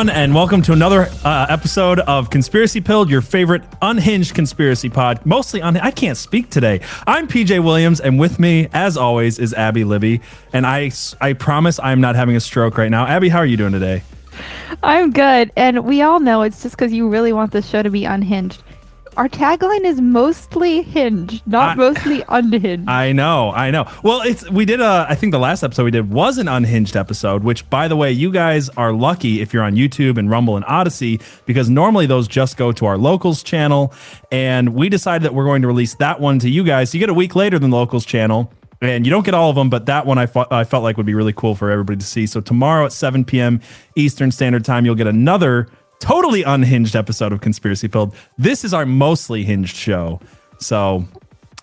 everyone, and welcome to another uh, episode of Conspiracy Pilled, your favorite unhinged conspiracy pod. Mostly on. I can't speak today. I'm PJ Williams, and with me, as always, is Abby Libby. And I, I promise, I am not having a stroke right now. Abby, how are you doing today? I'm good, and we all know it's just because you really want the show to be unhinged. Our tagline is mostly hinged, not I- mostly unhinged. I know, I know. Well, it's we did a. I think the last episode we did was an unhinged episode. Which, by the way, you guys are lucky if you're on YouTube and Rumble and Odysee because normally those just go to our locals channel, and we decided that we're going to release that one to you guys. So you get a week later than the locals channel. And you don't get all of them, but that one I, fo- I felt like would be really cool for everybody to see. So tomorrow at 7 p.m. Eastern Standard Time, you'll get another totally unhinged episode of Conspiracy Pilled. This is our mostly hinged show. So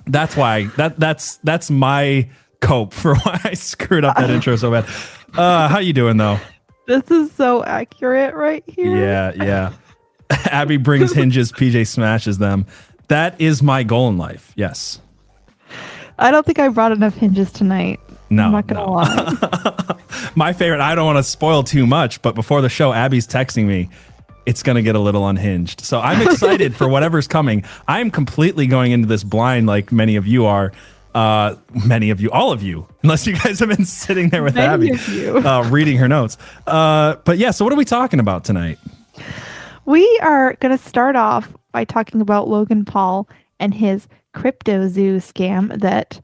that's why that that's that's my cope for why I screwed up that intro so bad. Uh how you doing though? this is so accurate right here. Yeah, yeah. Abby brings hinges, PJ smashes them. That is my goal in life. Yes. I don't think I brought enough hinges tonight. No. I'm not gonna no. lie. my favorite, I don't want to spoil too much, but before the show, Abby's texting me. It's going to get a little unhinged. So I'm excited for whatever's coming. I'm completely going into this blind, like many of you are. Uh, many of you, all of you, unless you guys have been sitting there with Many Abby. Uh, reading her notes. Uh, but yeah, so what are we talking about tonight? we are gonna start off by talking about Logan Paul and his crypto zoo scam that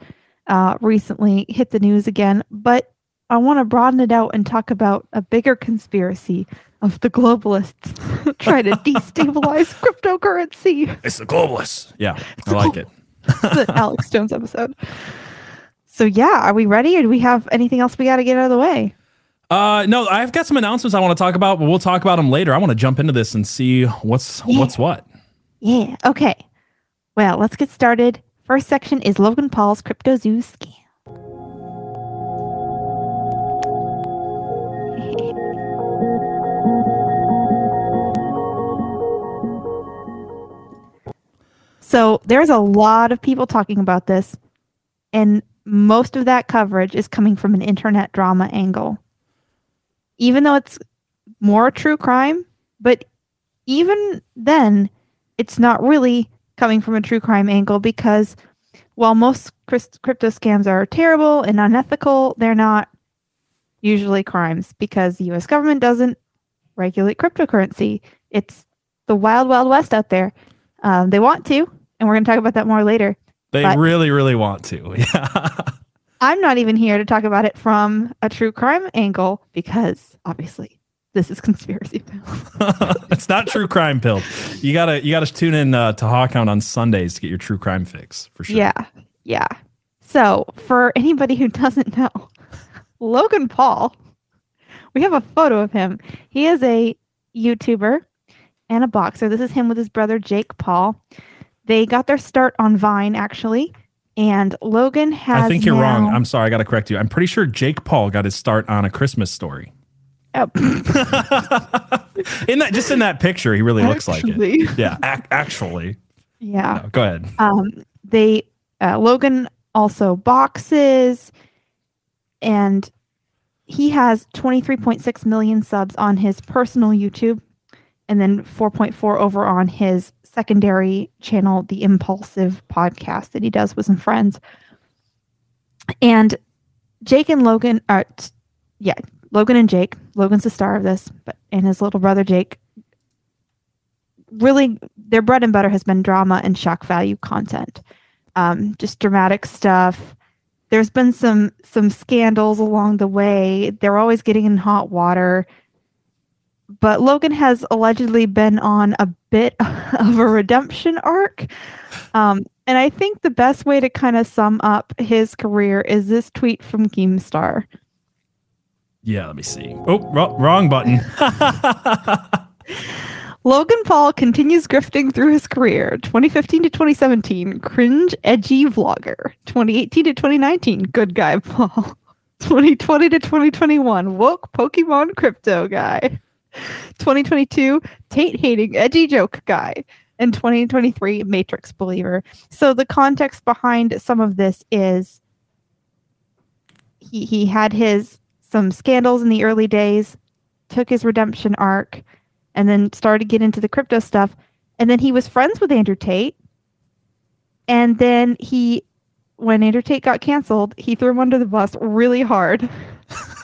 uh, recently hit the news again. But I want to broaden it out and talk about a bigger conspiracy of the globalists trying to destabilize cryptocurrency. It's the globalists. Yeah, I like it. the Alex Jones episode. So yeah, are we ready, or do we have anything else we got to get out of the way? Uh, no, I've got some announcements I want to talk about, but we'll talk about them later. I want to jump into this and see what's Yeah. what's what. Yeah. Okay. Well, let's get started. First section is Logan Paul's crypto zoo scam. So there's a lot of people talking about this, and most of that coverage is coming from an internet drama angle. Even though it's more true crime, but even then, it's not really coming from a true crime angle because while most crypto scams are terrible and unethical, they're not usually crimes because the US government doesn't regulate cryptocurrency. It's the wild, wild west out there. Um, they want to, and we're going to talk about that more later. They But- really, really want to. Yeah. I'm not even here to talk about it from a true crime angle because obviously this is conspiracy. it's not true crime pill. You gotta you gotta tune in uh, to Hawkhound on Sundays to get your true crime fix for sure. Yeah, yeah. So, for anybody who doesn't know, Logan Paul, we have a photo of him. He is a YouTuber and a boxer. This is him with his brother Jake Paul. They got their start on Vine, actually. And Logan has. I think you're wrong. I'm sorry. I gotta correct you. I'm pretty sure Jake Paul got his start on a Christmas story. Oh, in that, just in that picture, he really looks like it. Yeah, ac- actually. Yeah. No, go ahead. um, they uh, Logan also boxes, and he has 23.6 million subs on his personal YouTube, and then 4.4 over on his secondary channel, the Impulsive podcast that he does with some friends. And Jake and Logan are, t- yeah, Logan and Jake. Logan's the star of this, but and his little brother Jake really their bread and butter has been drama and shock value content um, just dramatic stuff there's been some some scandals along the way they're always getting in hot water but logan has allegedly been on a bit of a redemption arc um, and i think the best way to kind of sum up his career is this tweet from keemstar Yeah, let me see. Oh, wro- wrong button. Logan Paul continues grifting through his career. 2015 to 2017, cringe edgy vlogger. 2018 to 2019, good guy Paul. 2020 to 2021, woke Pokemon crypto guy. 2022, Tate hating edgy joke guy. And 2023, Matrix believer. So the context behind some of this is he he had his some scandals in the early days took his redemption arc and then started to get into the crypto stuff. And then he was friends with Andrew Tate. And then he, when Andrew Tate got canceled, he threw him under the bus really hard.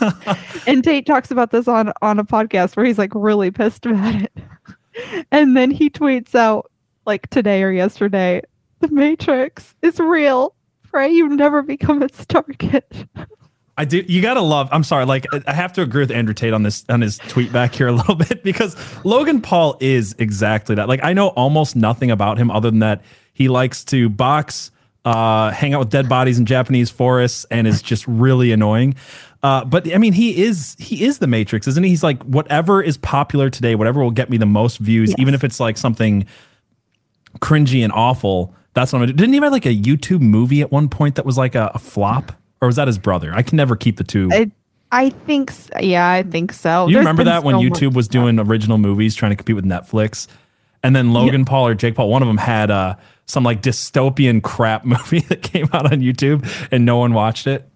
and Tate talks about this on on a podcast where he's like really pissed about it. And then he tweets out like today or yesterday, the Matrix is real. Pray you never become its target. I do. You gotta love. I'm sorry. Like I have to agree with Andrew Tate on this on his tweet back here a little bit because Logan Paul is exactly that. Like I know almost nothing about him other than that he likes to box, uh, hang out with dead bodies in Japanese forests, and is just really annoying. Uh, but I mean, he is he is the Matrix, isn't he? He's like whatever is popular today, whatever will get me the most views, Yes. even if it's like something cringy and awful. That's what I'm gonna do. Didn't he have like a YouTube movie at one point that was like a, a flop? Or was that his brother? I can never keep the two. I, I think, yeah, I think so. you There's remember that when YouTube was stuff. doing original movies trying to compete with Netflix? And then Logan Paul or Jake Paul, one of them had uh, some like dystopian crap movie that came out on YouTube and no one watched it.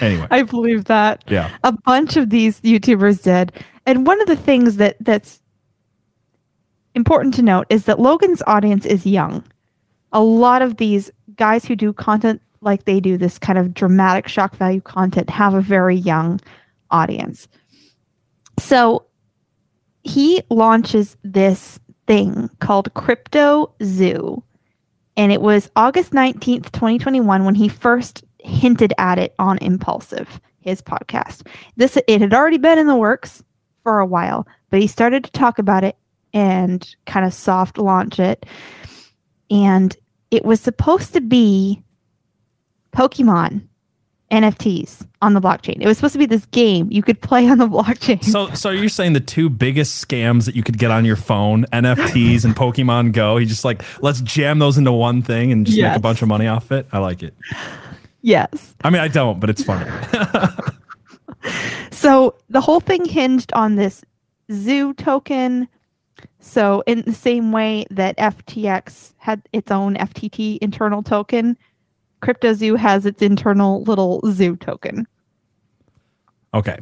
Anyway, I believe that. yeah. a bunch of these YouTubers did. And one of the things that that's important to note is that Logan's audience is young. A lot of these guys who do content like they do this kind of dramatic shock value content have a very young audience. So he launches this thing called Crypto Zoo. And it was August 19th, 2021 when he first hinted at it on Impulsive, his podcast. This it had already been in the works for a while, but he started to talk about it and kind of soft launch it. And it was supposed to be Pokemon NFTs on the blockchain. It was supposed to be this game you could play on the blockchain. So, so you're saying the two biggest scams that you could get on your phone, NFTs and Pokemon Go, he just like let's jam those into one thing and just make a bunch of money off it. I like it. yes. I mean, I don't, but it's funny. So the whole thing hinged on this zoo token. So in the same way that FTX had its own FTT internal token, CryptoZoo has its internal little zoo token. Okay.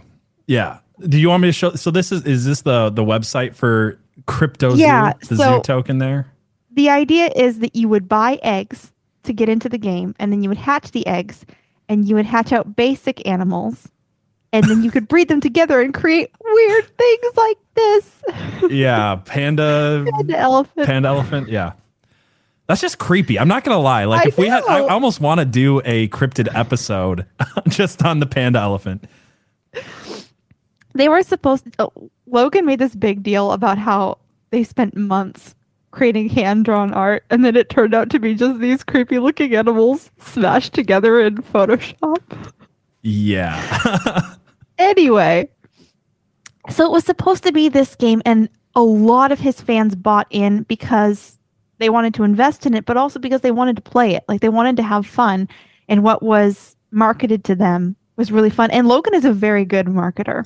Yeah. Do you want me to show? So this is is this the the website for Crypto Yeah, Zoo, the so- zoo token there? The idea is that you would buy eggs to get into the game, and then you would hatch the eggs, and you would hatch out basic animals, and then you could breed them together and create weird things like this. Yeah, panda, the elephant. panda elephant. Yeah, that's just creepy. I'm not gonna lie. Like I if we had, I almost want to do a cryptid episode just on the panda elephant. they were supposed to, oh, Logan made this big deal about how they spent months creating hand drawn art and then it turned out to be just these creepy looking animals smashed together in Photoshop. Yeah. Anyway, so it was supposed to be this game and a lot of his fans bought in because they wanted to invest in it but also because they wanted to play it. Like they wanted to have fun and what was marketed to them was really fun and Logan is a very good marketer.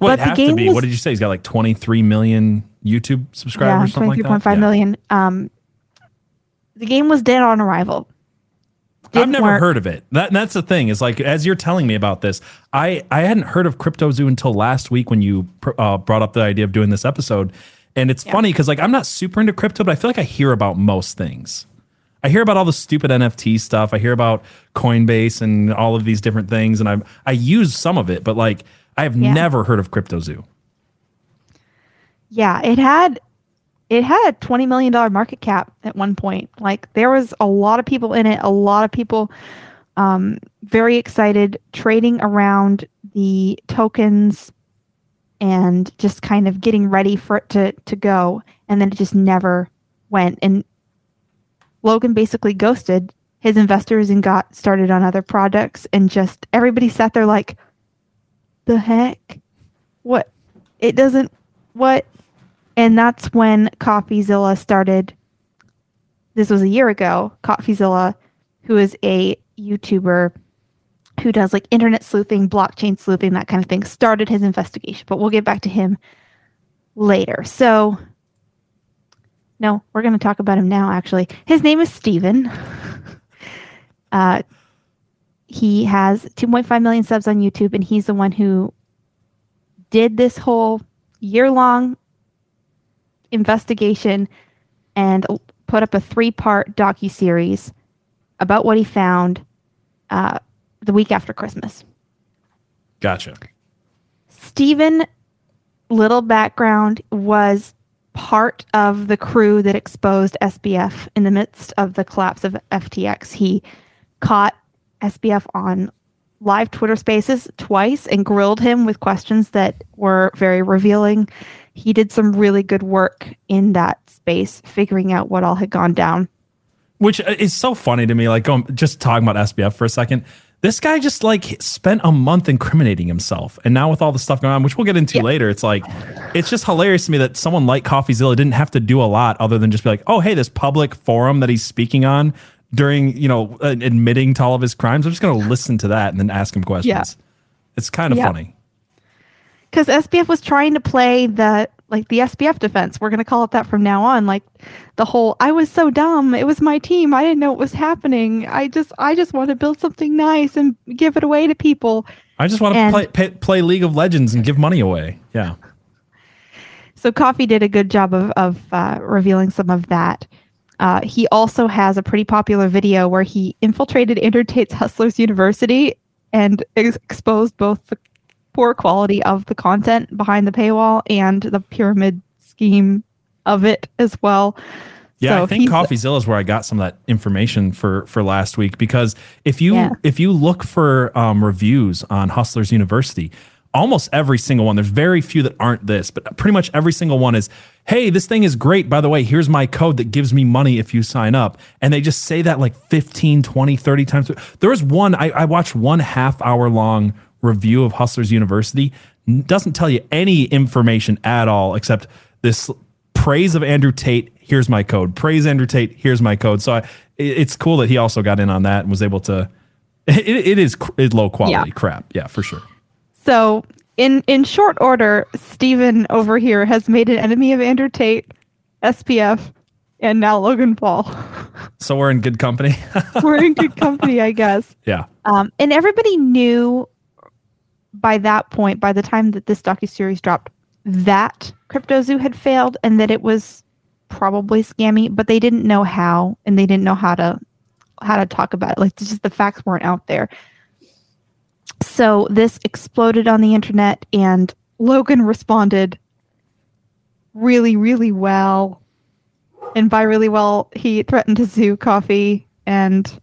Well, But it the have to game be. was- what did you say? He's got like 23 million YouTube subscribers, yeah, something like twenty-three that. point five Yeah. million. Um, the game was dead on arrival. I've never work. heard of it. That that's the thing. Is like as you're telling me about this, I I hadn't heard of CryptoZoo until last week when you pr- uh, brought up the idea of doing this episode. And it's Yeah. funny because like I'm not super into crypto, but I feel like I hear about most things. I hear about all the stupid NFT stuff. I hear about Coinbase and all of these different things, and I I use some of it, but like I have Yeah. never heard of CryptoZoo. Yeah, it had it had a twenty million dollar market cap at one point. Like there was a lot of people in it. A lot of people um, very excited trading around the tokens and just kind of getting ready for it to to go. And then it just never went. And Logan basically ghosted his investors and got started on other products. And just everybody sat there like, the heck? What? It doesn't. What? And that's when CoffeeZilla started. This was a year ago. CoffeeZilla, who is a YouTuber who does like internet sleuthing, blockchain sleuthing, that kind of thing, started his investigation. But we'll get back to him later. So, no, we're going to talk about him now, actually. His name is Stephen. uh, he has 2.5 million subs on YouTube, and he's the one who did this whole year long investigation and put up a three part docu series about what he found uh, the week after Christmas. Gotcha. Stephen, little background, was part of the crew that exposed SBF in the midst of the collapse of FTX. He caught SBF on live Twitter spaces twice and grilled him with questions that were very revealing. He did some really good work in that space, figuring out what all had gone down. Which uh, is so funny to me. Like, going, just talking about SBF for a second. This guy just like spent a month incriminating himself. And now with all the stuff going on, which we'll get into yeah. later, it's like, it's just hilarious to me that someone like CoffeeZilla didn't have to do a lot other than just be like, oh, hey, this public forum that he's speaking on during, you know, uh, admitting to all of his crimes. I'm just going to listen to that and then ask him questions. Yeah. It's kind of yeah. funny. Because SBF was trying to play the like the SBF defense. We're going to call it that from now on. Like the whole I was so dumb. It was my team. I didn't know what was happening. I just I just want to build something nice and give it away to people. I just want to play, play play League of Legends and give money away. Yeah. So Coffee did a good job of of uh, revealing some of that. Uh, he also has a pretty popular video where he infiltrated Andrew Tate's Hustlers University and ex- exposed both the poor quality of the content behind the paywall and the pyramid scheme of it as well. Yeah, so I think CoffeeZilla is where I got some of that information for for last week because if you yeah. if you look for um, reviews on Hustlers University, almost every single one. There's very few that aren't this, but pretty much every single one is, hey, this thing is great. By the way, here's my code that gives me money if you sign up. And they just say that like 15, 20, 30 times. There was one, I, I watched one half hour long review of Hustlers University. Doesn't tell you any information at all except this praise of Andrew Tate. Here's my code. Praise Andrew Tate. Here's my code. So I, it's cool that he also got in on that and was able to. It, it is low quality yeah. crap. Yeah, for sure. So in in short order, Stephen over here has made an enemy of Andrew Tate, SBF, and now Logan Paul. so we're in good company. we're in good company, I guess. Yeah. Um, and everybody knew by that point, by the time that this docu series dropped, that CryptoZoo had failed and that it was probably scammy, but they didn't know how, and they didn't know how to how to talk about it. Like just the facts weren't out there. So this exploded on the internet, and Logan responded really, really well. And by really well, he threatened to sue Coffee, and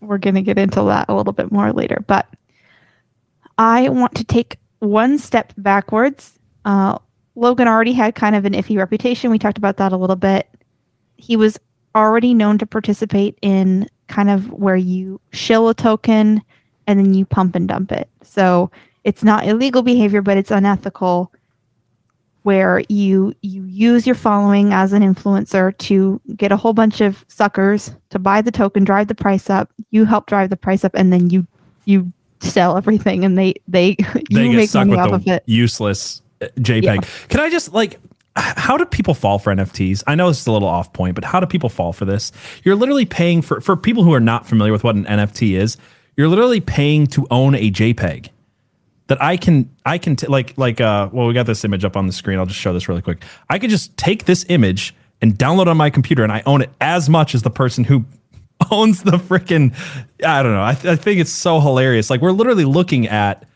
we're going to get into that a little bit more later. But I want to take one step backwards. Uh, Logan already had kind of an iffy reputation. We talked about that a little bit. He was already known to participate in kind of where you shill a token and then you pump and dump it. So it's not illegal behavior, but it's unethical where you you use your following as an influencer to get a whole bunch of suckers to buy the token, drive the price up. You help drive the price up, and then you you sell everything, and they they you they make money off of it. Useless uh, JPEG. Yeah. Can I just like? How do people fall for NFTs? I know this is a little off point, but how do people fall for this? You're literally paying for for people who are not familiar with what an NFT is you're literally paying to own a JPEG that I can I can t- like like uh well we got this image up on the screen. I'll just show this really quick. I could just take this image and download on my computer and I own it as much as the person who owns the freaking I don't know. I, th- I think it's so hilarious. Like we're literally looking at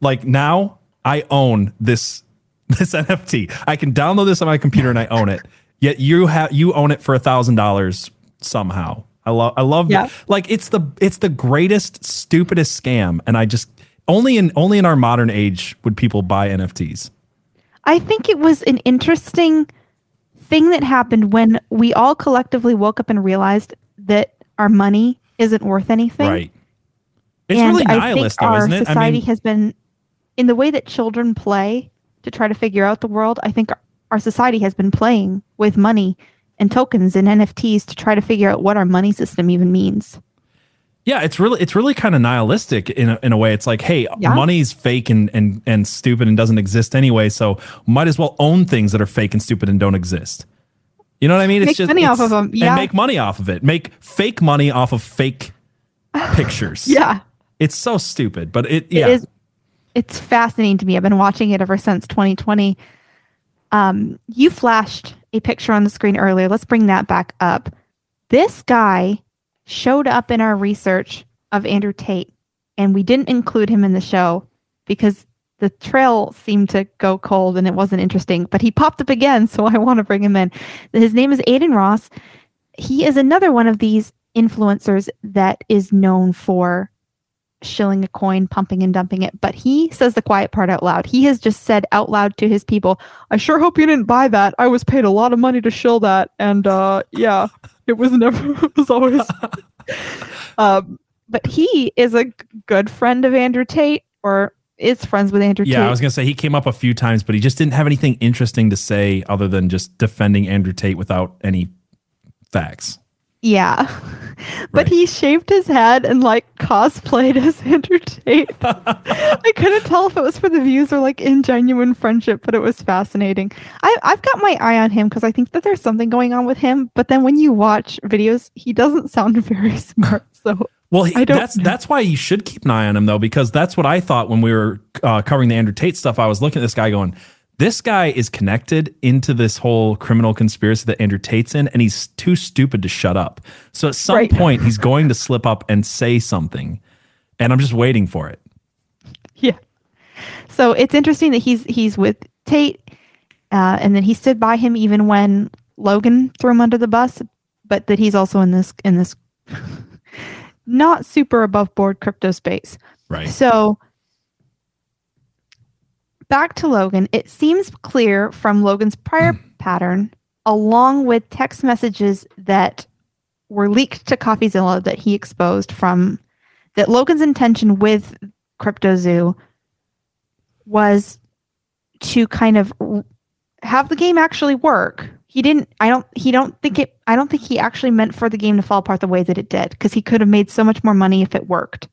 like now I own this this NFT. I can download this on my computer and I own it. Yet you have you own it for a thousand dollars somehow. I love I love yeah. like it's the it's the greatest stupidest scam and I just only in only in our modern age would people buy NFTs. I think it was an interesting thing that happened when we all collectively woke up and realized that our money isn't worth anything. Right. It's and really nihilist, though, our isn't it? society I mean, has been in the way that children play to try to figure out the world. I think our society has been playing with money and tokens and NFTs to try to figure out what our money system even means. Yeah, it's really it's really kind of nihilistic in a, in a way. It's like, hey, yeah. money's fake and and and stupid and doesn't exist anyway, so might as well own things that are fake and stupid and don't exist. You know what I mean? It's make just money off of them. Yeah, and make money off of it. Make fake money off of fake pictures. yeah, it's so stupid, but it yeah. It is it's fascinating to me. I've been watching it ever since 2020. Um, you flashed a picture on the screen earlier. Let's bring that back up. This guy showed up in our research of Andrew Tate, and we didn't include him in the show because the trail seemed to go cold and it wasn't interesting. But he popped up again, so I want to bring him in. His name is Adin Ross. He is another one of these influencers that is known for shilling a coin, pumping and dumping it, but he says the quiet part out loud. He has just said out loud to his people, I sure hope you didn't buy that. I was paid a lot of money to shill that. And uh, yeah, it was never, it was always. um, but he is a good friend of Andrew Tate or is friends with Andrew yeah, Tate. I was going to say he came up a few times, but he just didn't have anything interesting to say other than just defending Andrew Tate without any facts. Yeah. But Right. he shaved his head and like cosplayed as Andrew Tate. I couldn't tell if it was for the views or like in genuine friendship, but it was fascinating. I, I've got my eye on him because I think that there's something going on with him. But then when you watch videos, he doesn't sound very smart. So Well, he, that's that's why you should keep an eye on him though, because that's what I thought when we were uh, covering the Andrew Tate stuff. I was looking at this guy going, "This guy is connected into this whole criminal conspiracy that Andrew Tate's in, and he's too stupid to shut up. So at some Right. point, he's going to slip up and say something, and I'm just waiting for it." yeah. So it's interesting that he's he's with Tate, uh, and then he stood by him even when Logan threw him under the bus, but that he's also in this in this not super above board crypto space. Right. So back to Logan, it seems clear from Logan's prior pattern, along with text messages that were leaked to CoffeeZilla that he exposed from that Logan's intention with CryptoZoo was to kind of have the game actually work. He didn't I don't he don't think it I don't think he actually meant for the game to fall apart the way that it did because he could have made so much more money if it worked.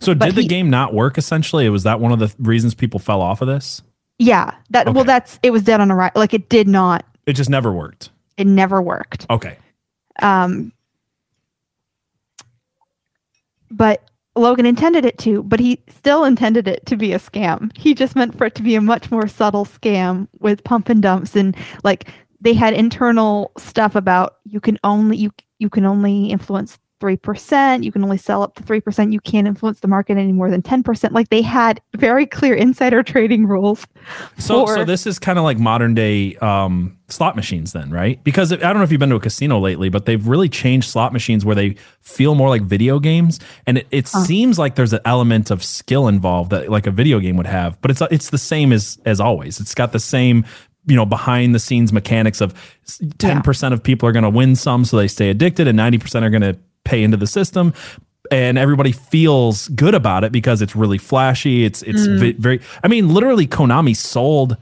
So But did the he- game not work? Essentially, was that one of the reasons people fell off of this? Yeah, that well that's it was dead on a right like it did not It just never worked. it never worked. Okay. Um but Logan intended it to, but he still intended it to be a scam. He just meant for it to be a much more subtle scam with pump and dumps and like they had internal stuff about you can only you you can only influence 3%, you can only sell up to 3%, you can't influence the market any more than 10%. Like they had very clear insider trading rules. So, so this is kind of like modern day um, slot machines, then, right? Because I don't know if you've been to a casino lately, but they've really changed slot machines where they feel more like video games, and it, it seems like there's an element of skill involved that like a video game would have. But it's it's the same as as always. It's got the same you know behind the scenes mechanics of ten percent of people are going to win some, so they stay addicted, and ninety percent are going to pay into the system and everybody feels good about it because it's really flashy. It's it's vi- very. I mean, literally, Konami sold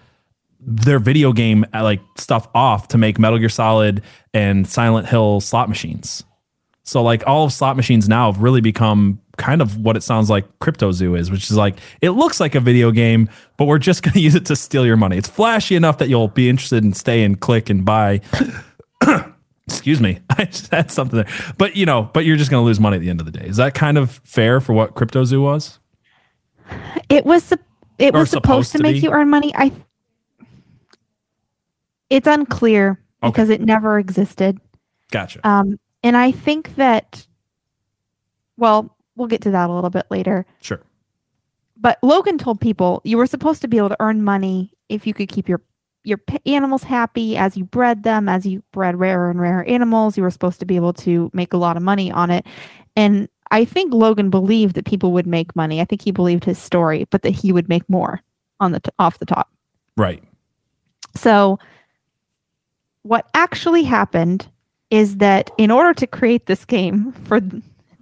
their video game uh, like stuff off to make Metal Gear Solid and Silent Hill slot machines. So like all of slot machines now have really become kind of what it sounds like CryptoZoo is, which is like it looks like a video game, but we're just going to use it to steal your money. It's flashy enough that you'll be interested and stay and click and buy. Excuse me, I just had something there, but you know, but you're just going to lose money at the end of the day. Is that kind of fair for what CryptoZoo was? It was it Or was supposed, supposed to, to make you earn money. I it's unclear Okay. because it never existed. Gotcha. Um, and I think that well, we'll get to that a little bit later. Sure. But Logan told people you were supposed to be able to earn money if you could keep your your animals happy as you bred them, as you bred rarer and rarer animals. You were supposed to be able to make a lot of money on it. And I think Logan believed that people would make money. I think he believed his story, but that he would make more on the t- off the top. Right. So, what actually happened is that in order to create this game for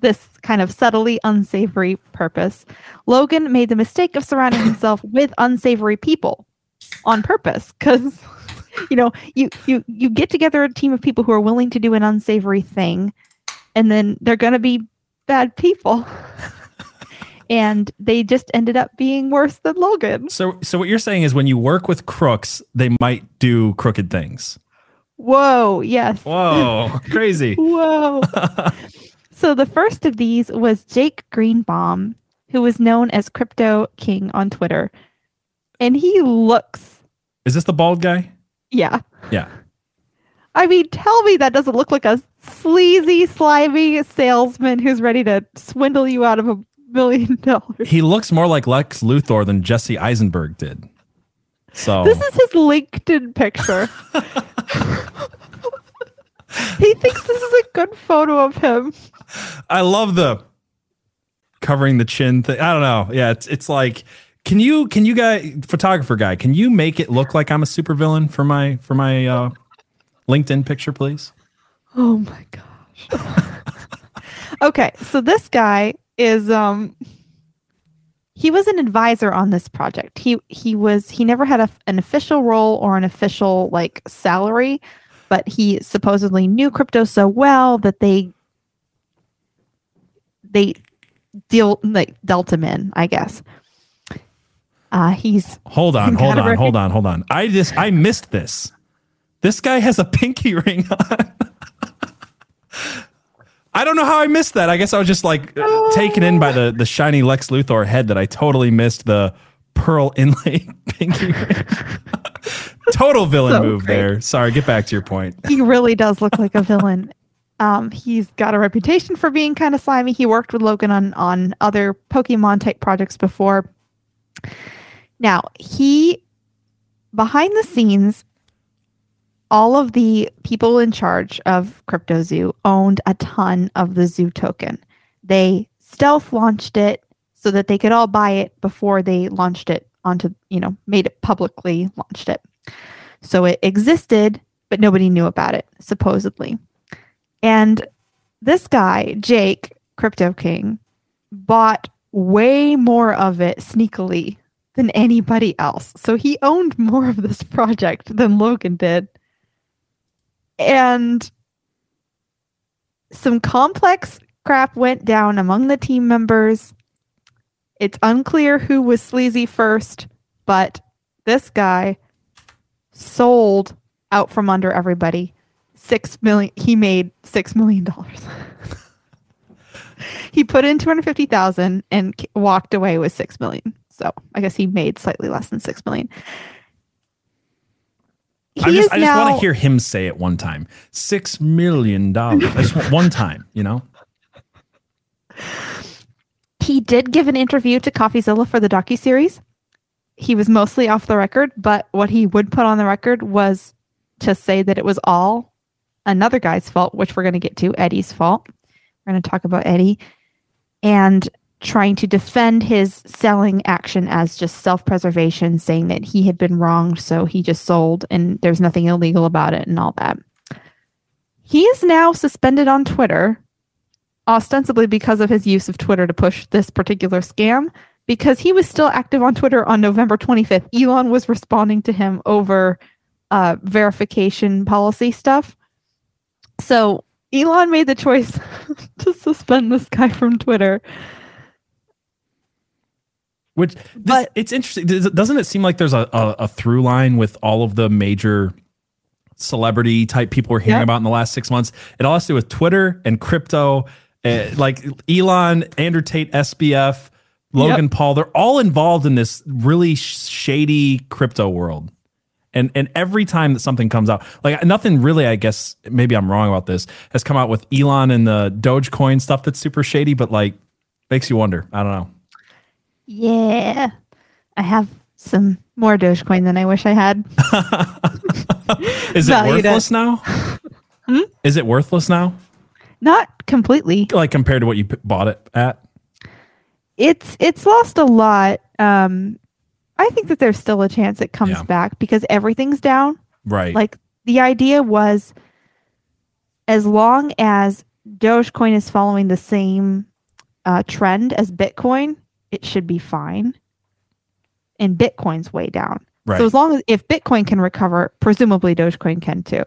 this kind of subtly unsavory purpose, Logan made the mistake of surrounding himself with unsavory people on purpose because you know you you you get together a team of people who are willing to do an unsavory thing and then they're going to be bad people and they just ended up being worse than Logan. So, so what you're saying is when you work with crooks, they might do crooked things. Whoa, yes. Whoa, crazy. Whoa. So the first of these was Jake Greenbaum. who was known as Crypto King on Twitter. And he looks, Is this the bald guy? yeah. Yeah. I mean, tell me that doesn't look like a sleazy, slimy salesman who's ready to swindle you out of a million dollars. He looks more like Lex Luthor than Jesse Eisenberg did. So This is his LinkedIn picture. he thinks this is a good photo of him. I love the covering the chin thing. I don't know. Yeah, it's it's like can you can you guy photographer guy, can you make it look like I'm a supervillain for my for my uh LinkedIn picture, please? Oh my gosh. okay, so this guy is um he was an advisor on this project. He he was he never had a, an official role or an official like salary, but he supposedly knew crypto so well that they they deal like dealt him in, I guess. Uh he's Hold on, hold on, hold on, hold on. I just I missed this. This guy has a pinky ring on. I don't know how I missed that. I guess I was just like uh, taken in by the the shiny Lex Luthor head that I totally missed the pearl inlay pinky ring. Total villain So move great. there. Sorry, get back to your point. he really does look like a villain. Um, he's got a reputation for being kind of slimy. He worked with Logan on on other Pokemon type projects before. Now he, behind the scenes, all of the people in charge of CryptoZoo owned a ton of the Zoo token. They stealth launched it so that they could all buy it before they launched it onto, you know, made it publicly launched it. So it existed, but nobody knew about it, supposedly. And this guy, Jake, Crypto King, bought way more of it sneakily than anybody else. So he owned more of this project than Logan did. And some complex crap went down among the team members. It's unclear who was sleazy first, but this guy sold out from under everybody. Six million. He made six million dollars. he put in two hundred fifty thousand and walked away with six million. So I guess he made slightly less than six million. He I just I just want to hear him say it one time. Six million dollars. I just want one time, you know? He did give an interview to CoffeeZilla for the docu series. He was mostly off the record, but what he would put on the record was to say that it was all another guy's fault, which we're going to get to Eddie's fault. We're going to talk about Eddie and trying to defend his selling action as just self-preservation, saying that he had been wronged, so he just sold and there's nothing illegal about it and all that. He is now suspended on Twitter ostensibly because of his use of Twitter to push this particular scam, because he was still active on Twitter on November 25th. Elon was responding to him over uh, verification policy stuff. So Elon made the choice to suspend this guy from Twitter. Which this, But- it's interesting. Doesn't it seem like there's a, a, a through line with all of the major celebrity type people we're hearing about in the last six months? It all has to do with Twitter and crypto. Uh, like Elon, Andrew Tate, SBF, Logan Paul, they're all involved in this really shady crypto world. And and every time that something comes out, like nothing really, I guess maybe I'm wrong about this, has come out with Elon and the Dogecoin stuff that's super shady, but like makes you wonder. I don't know. Yeah. I have some more Dogecoin than I wish I had. Is it Valued at- worthless now? Hmm? Is it worthless now? Not completely. Like compared to what you p- bought it at? it's it's lost a lot. Um, I think that there's still a chance it comes Yeah. back because everything's down. Right. Like the idea was, as long as Dogecoin is following the same uh, trend as Bitcoin, it should be fine. And Bitcoin's way down. right. So as long as if Bitcoin can recover, presumably Dogecoin can too.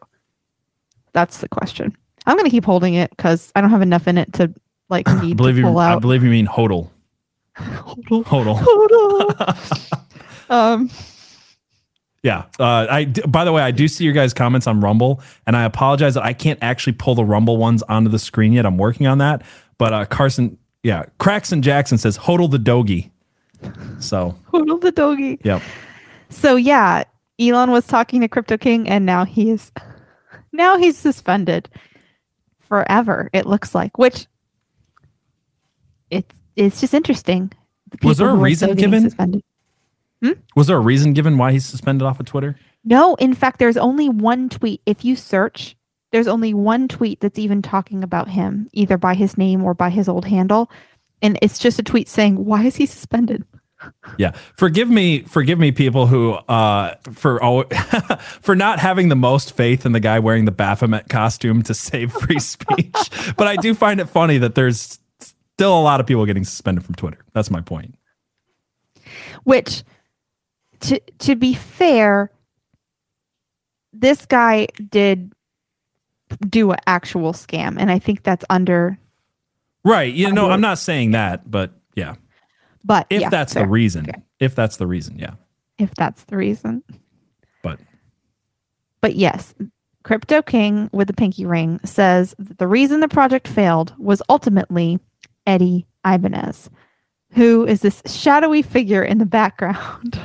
That's the question. I'm gonna keep holding it because I don't have enough in it to like I need believe to you. pull I believe you mean hodl. Hodl. Hodl. Hodl. um, Yeah. Uh, I. d- By the way, I do see your guys' comments on Rumble, and I apologize that I can't actually pull the Rumble ones onto the screen yet. I'm working on that. But uh, Carson, yeah, Craxon Jackson says hodl the doggy. So Hodl the doggy. yep. So yeah, Elon was talking to Crypto King, and now he is now he's suspended forever. It looks like, which it's it's just interesting. The Was there a reason given? Suspended. Hmm? Was there a reason given why he's suspended off of Twitter? No, in fact, there's only one tweet. If you search, there's only one tweet that's even talking about him, either by his name or by his old handle. And it's just a tweet saying, Why is he suspended? Yeah. Forgive me, forgive me, people who uh for oh, for not having the most faith in the guy wearing the Baphomet costume to save free speech. but I do find it funny that there's still a lot of people getting suspended from Twitter. That's my point. Which, to to be fair, this guy did do an actual scam, and I think that's under. Right. You know, would- I'm not saying that, but yeah. But If yeah, that's fair, the reason. If that's the reason, yeah. if that's the reason. But But yes, Crypto King with the pinky ring says that the reason the project failed was ultimately Eddie Ibanez, who is this shadowy figure in the background.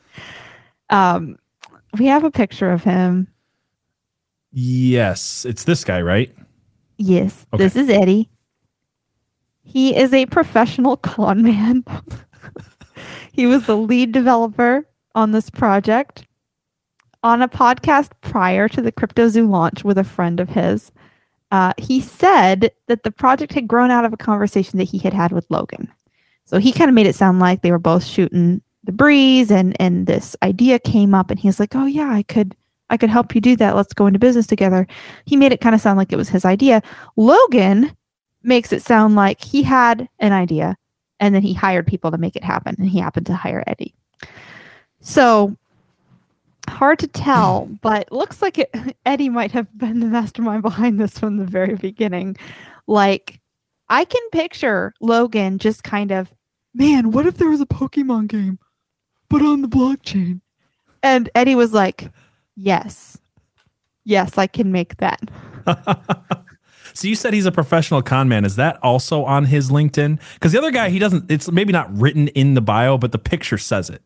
um, we have a picture of him. yes, it's this guy, right? Yes, Okay. this is Eddie. He is a professional con man. he was the lead developer on this project on a podcast prior to the Crypto Zoo launch with a friend of his. Uh, he said that the project had grown out of a conversation that he had had with Logan. So he kind of made it sound like they were both shooting the breeze and and this idea came up and he's like, "Oh yeah, I could I could help you do that. Let's go into business together." He made it kind of sound like it was his idea. Logan makes it sound like he had an idea and then he hired people to make it happen and he happened to hire Eddie. So hard to tell, but looks like it, Eddie might have been the mastermind behind this from the very beginning. Like I can picture Logan just kind of, man, what if there was a Pokemon game but on the blockchain? And Eddie was like, "Yes. Yes, I can make that." so you said he's a professional con man. Is that also on his LinkedIn? Because the other guy, he doesn't. It's maybe not written in the bio, but the picture says it.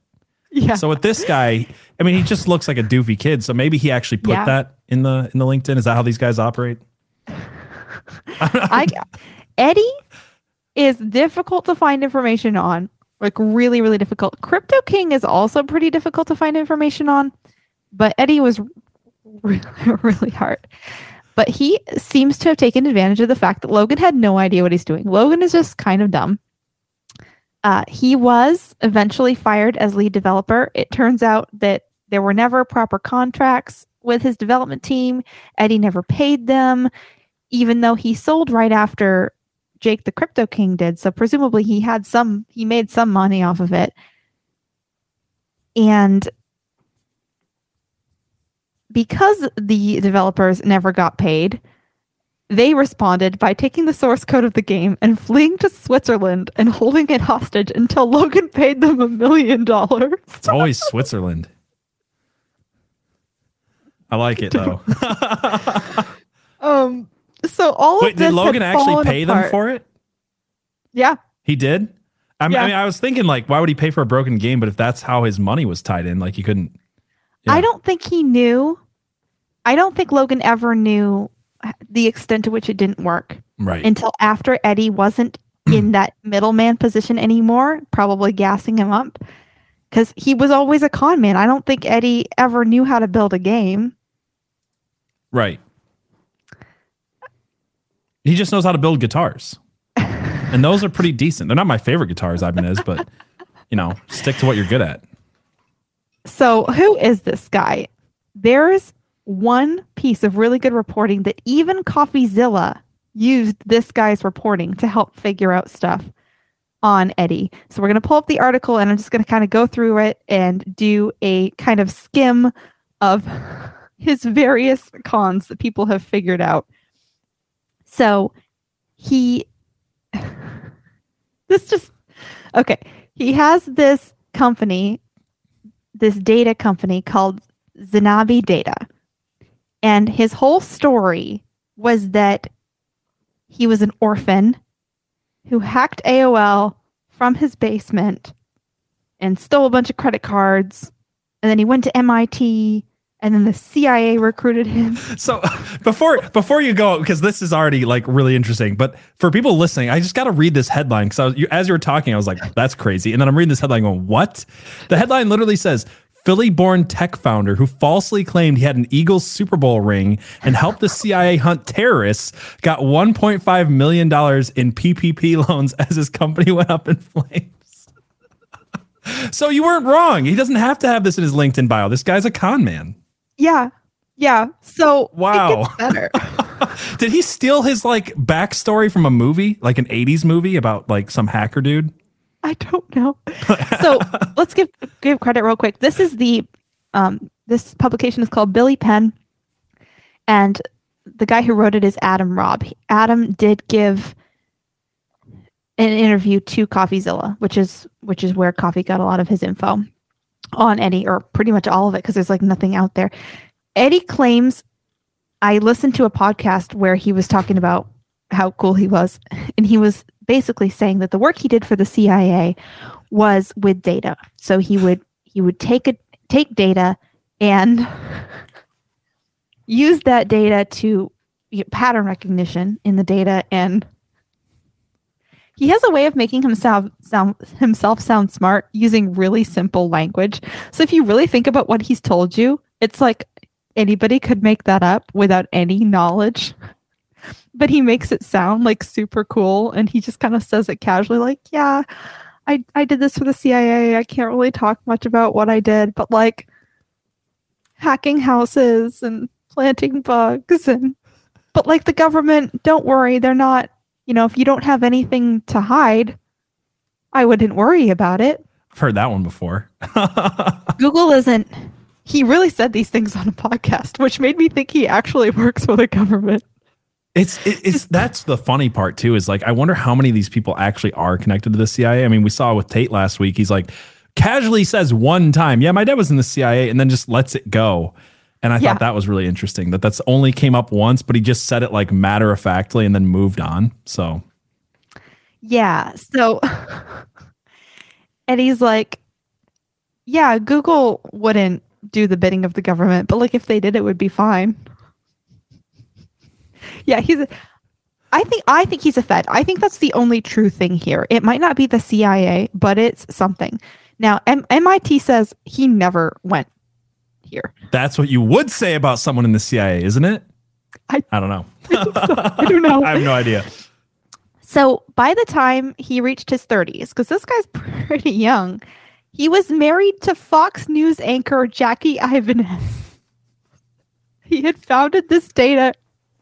Yeah. So with this guy, I mean, he just looks like a doofy kid. So maybe he actually put Yeah. that in the in the LinkedIn. Is that how these guys operate? I Eddie is difficult to find information on. Like really, really difficult. Crypto King is also pretty difficult to find information on, but Eddie was really, really hard. But he seems to have taken advantage of the fact that Logan had no idea what he's doing. Logan is just kind of dumb. Uh, he was eventually fired as lead developer. It turns out that there were never proper contracts with his development team. Eddie never paid them even though he sold right after Jake the Crypto King did. So presumably he had some, he made some money off of it. And because the developers never got paid, they responded by taking the source code of the game and fleeing to Switzerland and holding it hostage until Logan paid them a million dollars. It's always Switzerland. I like it though. Um, so all Wait, of this did Logan actually pay them for it? Yeah, He did. I mean, Yeah. I mean, I was thinking like, why would he pay for a broken game? But if that's how his money was tied in, like he couldn't. Yeah. I don't think he knew. I don't think Logan ever knew uh, the extent to which it didn't work Right. until after Eddie wasn't in that middleman position anymore, probably gassing him up. Because he was always a con man. I don't think Eddie ever knew how to build a game. right. He just knows how to build guitars, and those are pretty decent. They're not my favorite guitars, Ibanez, but you know, stick to what you're good at. So, who is this guy? There's one piece of really good reporting that even CoffeeZilla used this guy's reporting to help figure out stuff on Eddie. So, we're going to pull up the article and I'm just going to kind of go through it and do a kind of skim of his various cons that people have figured out. So, he. This just. Okay. He has this company this data company called Zanabi Data. And his whole story was that he was an orphan who hacked AOL from his basement and stole a bunch of credit cards. And then he went to MIT and then the CIA recruited him. So before before you go, because this is already like really interesting, but for people listening, I just got to read this headline because as you were talking, I was like, "That's crazy," and then I'm reading this headline, going, "What?" The headline literally says. Philly-born tech founder who falsely claimed he had an Eagles Super Bowl ring and helped the CIA hunt terrorists got 1.5 million dollars in PPP loans as his company went up in flames. so you weren't wrong. He doesn't have to have this in his LinkedIn bio. This guy's a con man. Yeah. Yeah. So wow. better. Did he steal his like backstory from a movie, like an 80s movie about like some hacker dude? I don't know. so let's give give credit real quick. This is the um this publication is called Billy Penn. And the guy who wrote it is Adam Robb. Adam did give an interview to CoffeeZilla, which is which is where Coffee got a lot of his info on Eddie, or pretty much all of it, because there's like nothing out there. Eddie claims I listened to a podcast where he was talking about how cool he was, and he was basically saying that the work he did for the CIA was with data. So he would he would take a take data and use that data to pattern recognition in the data and he has a way of making himself sound himself sound smart using really simple language. So if you really think about what he's told you, it's like anybody could make that up without any knowledge. But he makes it sound like super cool and he just kind of says it casually like, "Yeah, I I did this for the CIA. I can't really talk much about what I did, but like hacking houses and planting bugs and but like the government, don't worry, they're not you know, if you don't have anything to hide, I wouldn't worry about it. I've heard that one before. Google isn't. He really said these things on a podcast, which made me think he actually works for the government. It's it, it's that's the funny part too. Is like I wonder how many of these people actually are connected to the CIA. I mean, we saw with Tate last week. He's like casually says one time, "Yeah, my dad was in the CIA," and then just lets it go. And I yeah. thought that was really interesting that that's only came up once, but he just said it like matter of factly and then moved on. So, yeah. So, and he's like, yeah, Google wouldn't do the bidding of the government, but like if they did, it would be fine. Yeah, he's. A, I think I think he's a Fed. I think that's the only true thing here. It might not be the CIA, but it's something. Now, M- MIT says he never went here. That's what you would say about someone in the CIA, isn't it? I, I don't know. I don't know. I have no idea. So by the time he reached his 30s, because this guy's pretty young, he was married to Fox News anchor Jackie Ibanez. He had founded this data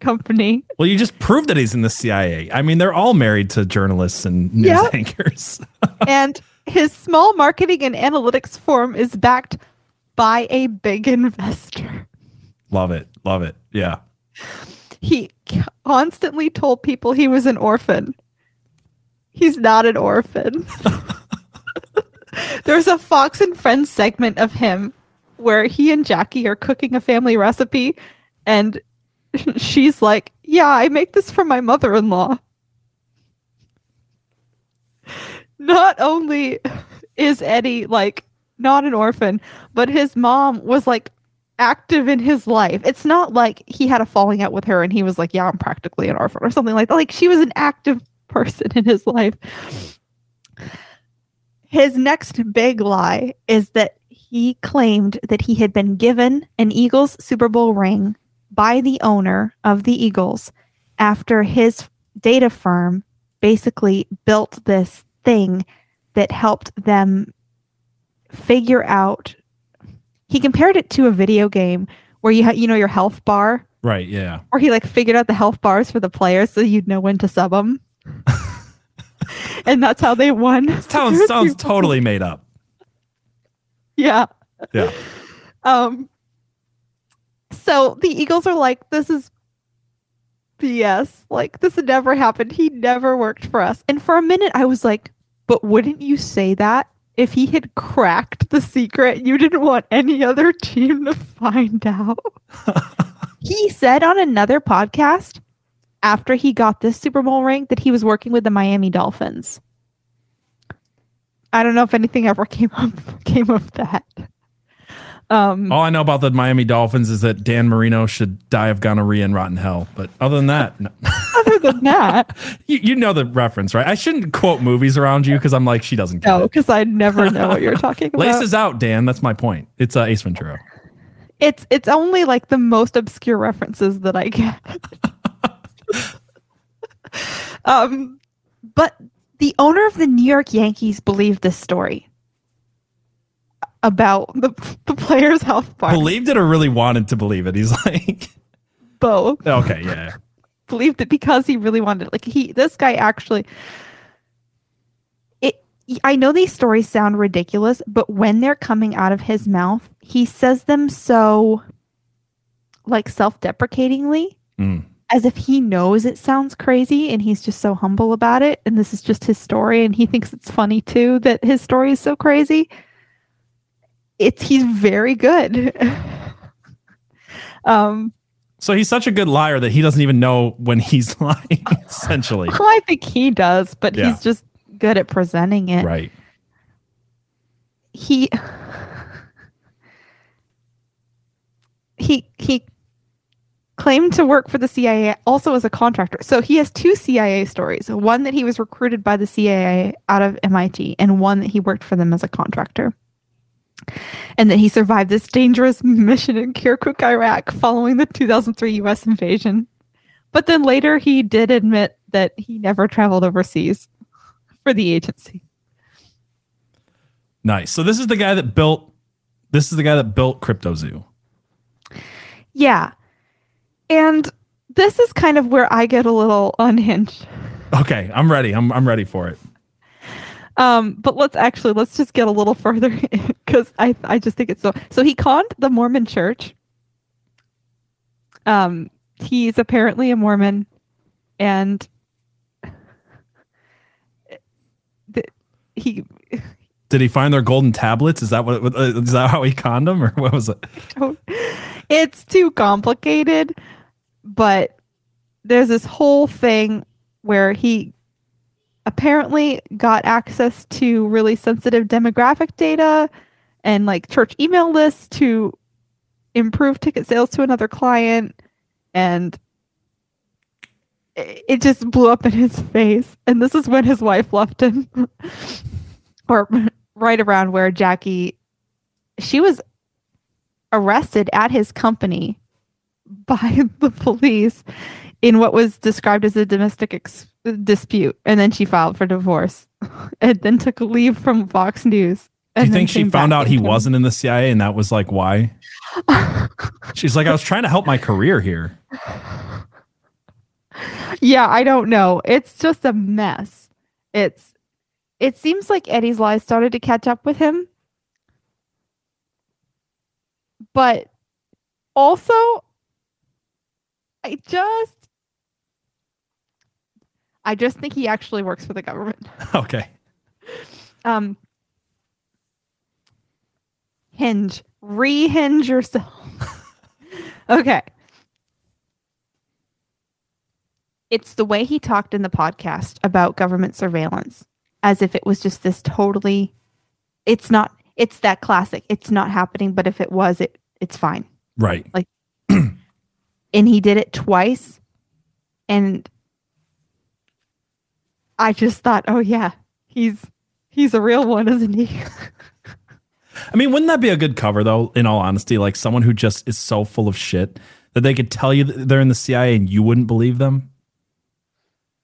company. Well, you just proved that he's in the CIA. I mean, they're all married to journalists and news yep. anchors. and his small marketing and analytics firm is backed by a big investor. Love it. Love it. Yeah. He constantly told people he was an orphan. He's not an orphan. There's a Fox and Friends segment of him where he and Jackie are cooking a family recipe and she's like, "Yeah, I make this for my mother-in-law." Not only is Eddie like not an orphan, but his mom was like active in his life. It's not like he had a falling out with her and he was like, Yeah, I'm practically an orphan or something like that. Like she was an active person in his life. His next big lie is that he claimed that he had been given an Eagles Super Bowl ring by the owner of the Eagles after his data firm basically built this thing that helped them figure out he compared it to a video game where you have you know your health bar? Right yeah. Or he like figured out the health bars for the players so you'd know when to sub them and that's how they won. Sounds sounds totally made up. Yeah. Yeah. Um so the eagles are like this is bs like this had never happened he never worked for us and for a minute i was like but wouldn't you say that if he had cracked the secret, you didn't want any other team to find out. he said on another podcast after he got this Super Bowl ring that he was working with the Miami Dolphins. I don't know if anything ever came up came of that. Um, All I know about the Miami Dolphins is that Dan Marino should die of gonorrhea and rot in hell. But other than that, no. other than that, you, you know the reference, right? I shouldn't quote movies around you because I'm like, she doesn't get no, because I never know what you're talking about. Laces out, Dan. That's my point. It's uh, Ace Ventura. It's it's only like the most obscure references that I get. um, but the owner of the New York Yankees believed this story about the the player's health bar. Believed it or really wanted to believe it? He's like, both okay, yeah. believed it because he really wanted. Like he, this guy actually. It. I know these stories sound ridiculous, but when they're coming out of his mouth, he says them so, like self-deprecatingly Mm. as if he knows it sounds crazy and he's just so humble about it and this is just his story and he thinks it's funny too that his story is so crazy it's he's very good um So he's such a good liar that he doesn't even know when he's lying, essentially. well, i think he does but Yeah. he's just good at presenting it Right. he he he claimed to work for the CIA also as a contractor. So he has two CIA stories. One that he was recruited by the CIA out of MIT and one that he worked for them as a contractor. And that he survived this dangerous mission in Kirkuk, Iraq following the 2003 US invasion. But then later he did admit that he never traveled overseas for the agency. Nice. So this is the guy that built. This is the guy that built CryptoZoo. Yeah. And this is kind of where I get a little unhinged. Okay, I'm ready. I'm I'm ready for it. Um, but let's actually let's just get a little further because I I just think it's so so he conned the Mormon church. Um he's apparently a Mormon and th- he Did he find their golden tablets? Is that what? what- uh, Is that how he conned them, or what was it? it's too complicated but there's this whole thing where he apparently got access to really sensitive demographic data and like church email lists to improve ticket sales to another client and it just blew up in his face. And this is when his wife left him. Or right around where jackie she was arrested at his company by the police in what was described as a domestic ex- dispute and then she filed for divorce and then took a leave from fox news Do you think she found out he wasn't in the CIA, and that was like why? She's like, I was trying to help my career here. yeah i don't know it's just a mess it's it seems like eddie's lies started to catch up with him but also i just i just think he actually works for the government. Okay. um hinge. Rehinge yourself. Okay. It's the way he talked in the podcast about government surveillance as if it was just this totally it's not it's that classic. It's not happening but if it was it it's fine. Right. Like and he did it twice and i just thought oh yeah he's he's a real one isn't he I mean, wouldn't that be a good cover though? In all honesty, like someone who just is so full of shit that they could tell you that they're in the CIA and you wouldn't believe them.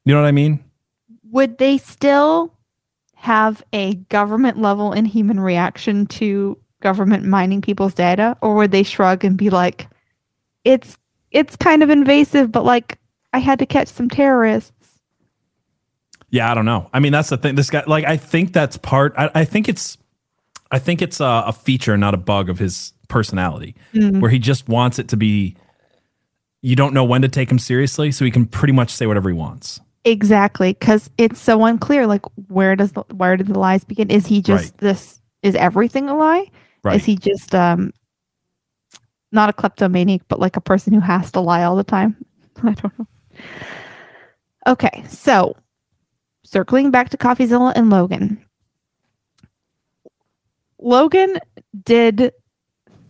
You know what I mean? would they still have a government level inhuman reaction to government mining people's data or would they shrug and be like it's it's kind of invasive but like i had to catch some terrorists Yeah, I don't know. I mean, that's the thing. This guy, like, I think that's part. I, I think it's, I think it's a, a feature, not a bug of his personality, Mm. where he just wants it to be. You don't know when to take him seriously, so he can pretty much say whatever he wants. exactly because it's so unclear like where does the where did the lies begin is he just Right. this is everything a lie Right. is he just um not a kleptomaniac but like a person who has to lie all the time i don't know Okay, so circling back to CoffeeZilla and Logan. Logan did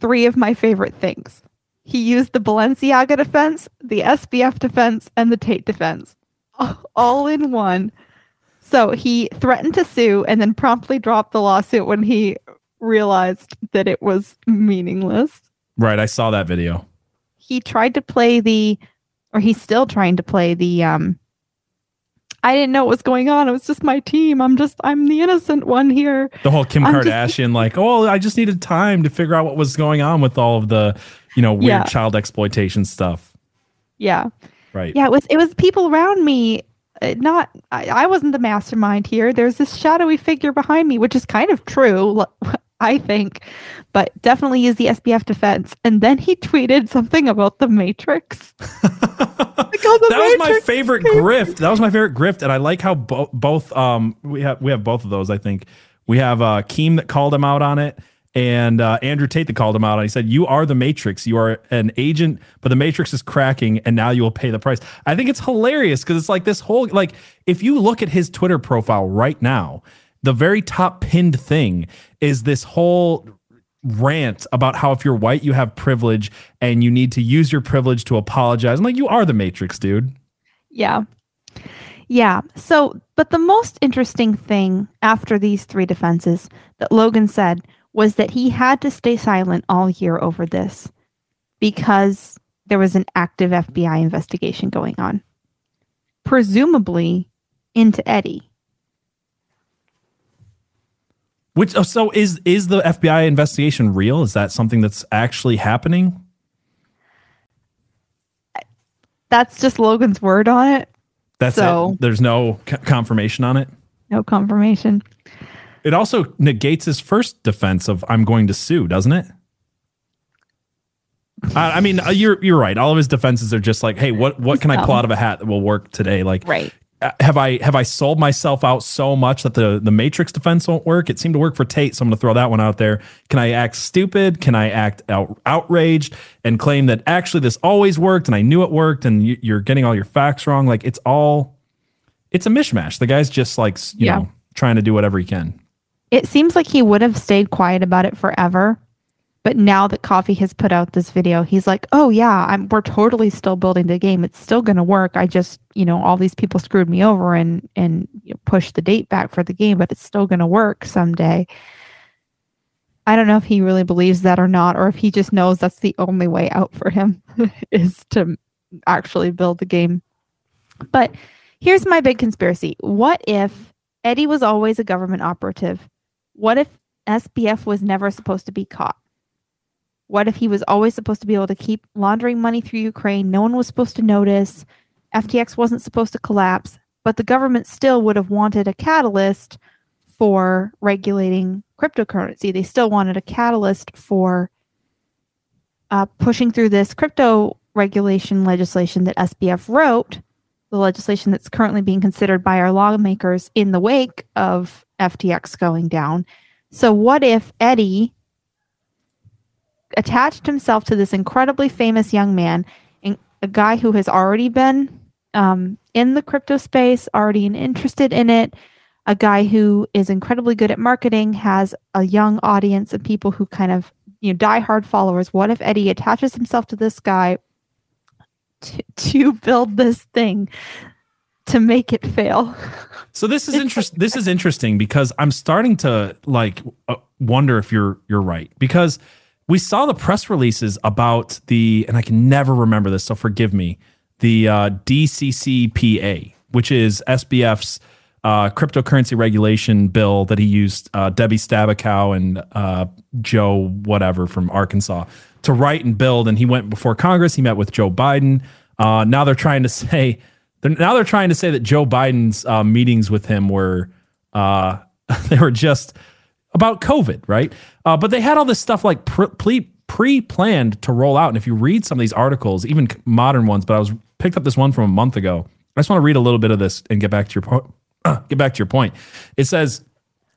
three of my favorite things. He used the Balenciaga defense, the SBF defense, and the Tate defense all in one. So he threatened to sue and then promptly dropped the lawsuit when he realized that it was meaningless. Right. I saw that video. He tried to play the, or he's still trying to play the, um, I didn't know what was going on. It was just my team. I'm just, I'm the innocent one here. The whole Kim I'm Kardashian, just- like, oh, I just needed time to figure out what was going on with all of the, you know, weird Yeah. child exploitation stuff. Yeah. Right. Yeah. It was, it was people around me. uh, Not, I, I wasn't the mastermind here. There's this shadowy figure behind me, which is kind of true, I think, but definitely use the SBF defense. And then he tweeted something about the Matrix. Like, oh, the that was my favorite grift. That was my favorite grift, and I like how bo- both um we have we have both of those. I think we have uh Keem that called him out on it, and uh, Andrew Tate that called him out. and. He said, "You are the Matrix. You are an agent, but the Matrix is cracking, and now you will pay the price." I think it's hilarious because it's like this whole like if you look at his Twitter profile right now, the very top pinned thing is this whole rant about how if you're white you have privilege and you need to use your privilege to apologize. I'm like, you are the Matrix, dude. Yeah. Yeah. So, but the most interesting thing after these three defenses that Logan said was that he had to stay silent all year over this because there was an active FBI investigation going on, presumably into Eddie. Which oh, so is is the FBI investigation real? Is that something that's actually happening? That's just Logan's word on it. That's So- it. There's no c- confirmation on it. No confirmation. It also negates his first defense of "I'm going to sue," doesn't it? I, I mean, uh, you're you're right. All of his defenses are just like, "Hey, what what can I pull out of a hat that will work today?" Like, Right. Have I have I sold myself out so much that the the Matrix defense won't work? It seemed to work for Tate, so I'm going to throw that one out there. Can I act stupid? Can I act out, outraged and claim that actually this always worked and I knew it worked and you, you're getting all your facts wrong? Like it's all it's a mishmash. The guy's just like you Yeah. know trying to do whatever he can. It seems like he would have stayed quiet about it forever. But now that Coffee has put out this video, he's like, "Oh yeah, I'm we're totally still building the game. It's still going to work. I just, you know, all these people screwed me over and and you know, pushed the date back for the game, but it's still going to work someday." I don't know if he really believes that or not or if he just knows that's the only way out for him is to actually build the game. But here's my big conspiracy. What if Eddie was always a government operative? What if SBF was never supposed to be caught? What if he was always supposed to be able to keep laundering money through Ukraine? No one was supposed to notice. FTX wasn't supposed to collapse, but the government still would have wanted a catalyst for regulating cryptocurrency. They still wanted a catalyst for uh, pushing through this crypto regulation legislation that SBF wrote, the legislation that's currently being considered by our lawmakers in the wake of FTX going down. So, what if Eddie attached himself to this incredibly famous young man, a guy who has already been um, in the crypto space, already interested in it, a guy who is incredibly good at marketing, has a young audience of people who kind of you know diehard followers. What if Eddie attaches himself to this guy to, to build this thing to make it fail? So this is It's interest. This is interesting because I'm starting to like uh, wonder if you're you're right because we saw the press releases about the and I can never remember this, so forgive me. The uh, DCCPA, which is SBF's uh, cryptocurrency regulation bill that he used uh, Debbie Stabenow and uh, Joe whatever from Arkansas to write and build, and he went before Congress. He met with Joe Biden. Uh, now they're trying to say they're, now they're trying to say that Joe Biden's uh, meetings with him were uh, they were just about COVID, right? Uh, but they had all this stuff like pre pre planned to roll out. And if you read some of these articles, even modern ones, but I was picked up this one from a month ago. I just want to read a little bit of this and get back to your point. get back to your point. It says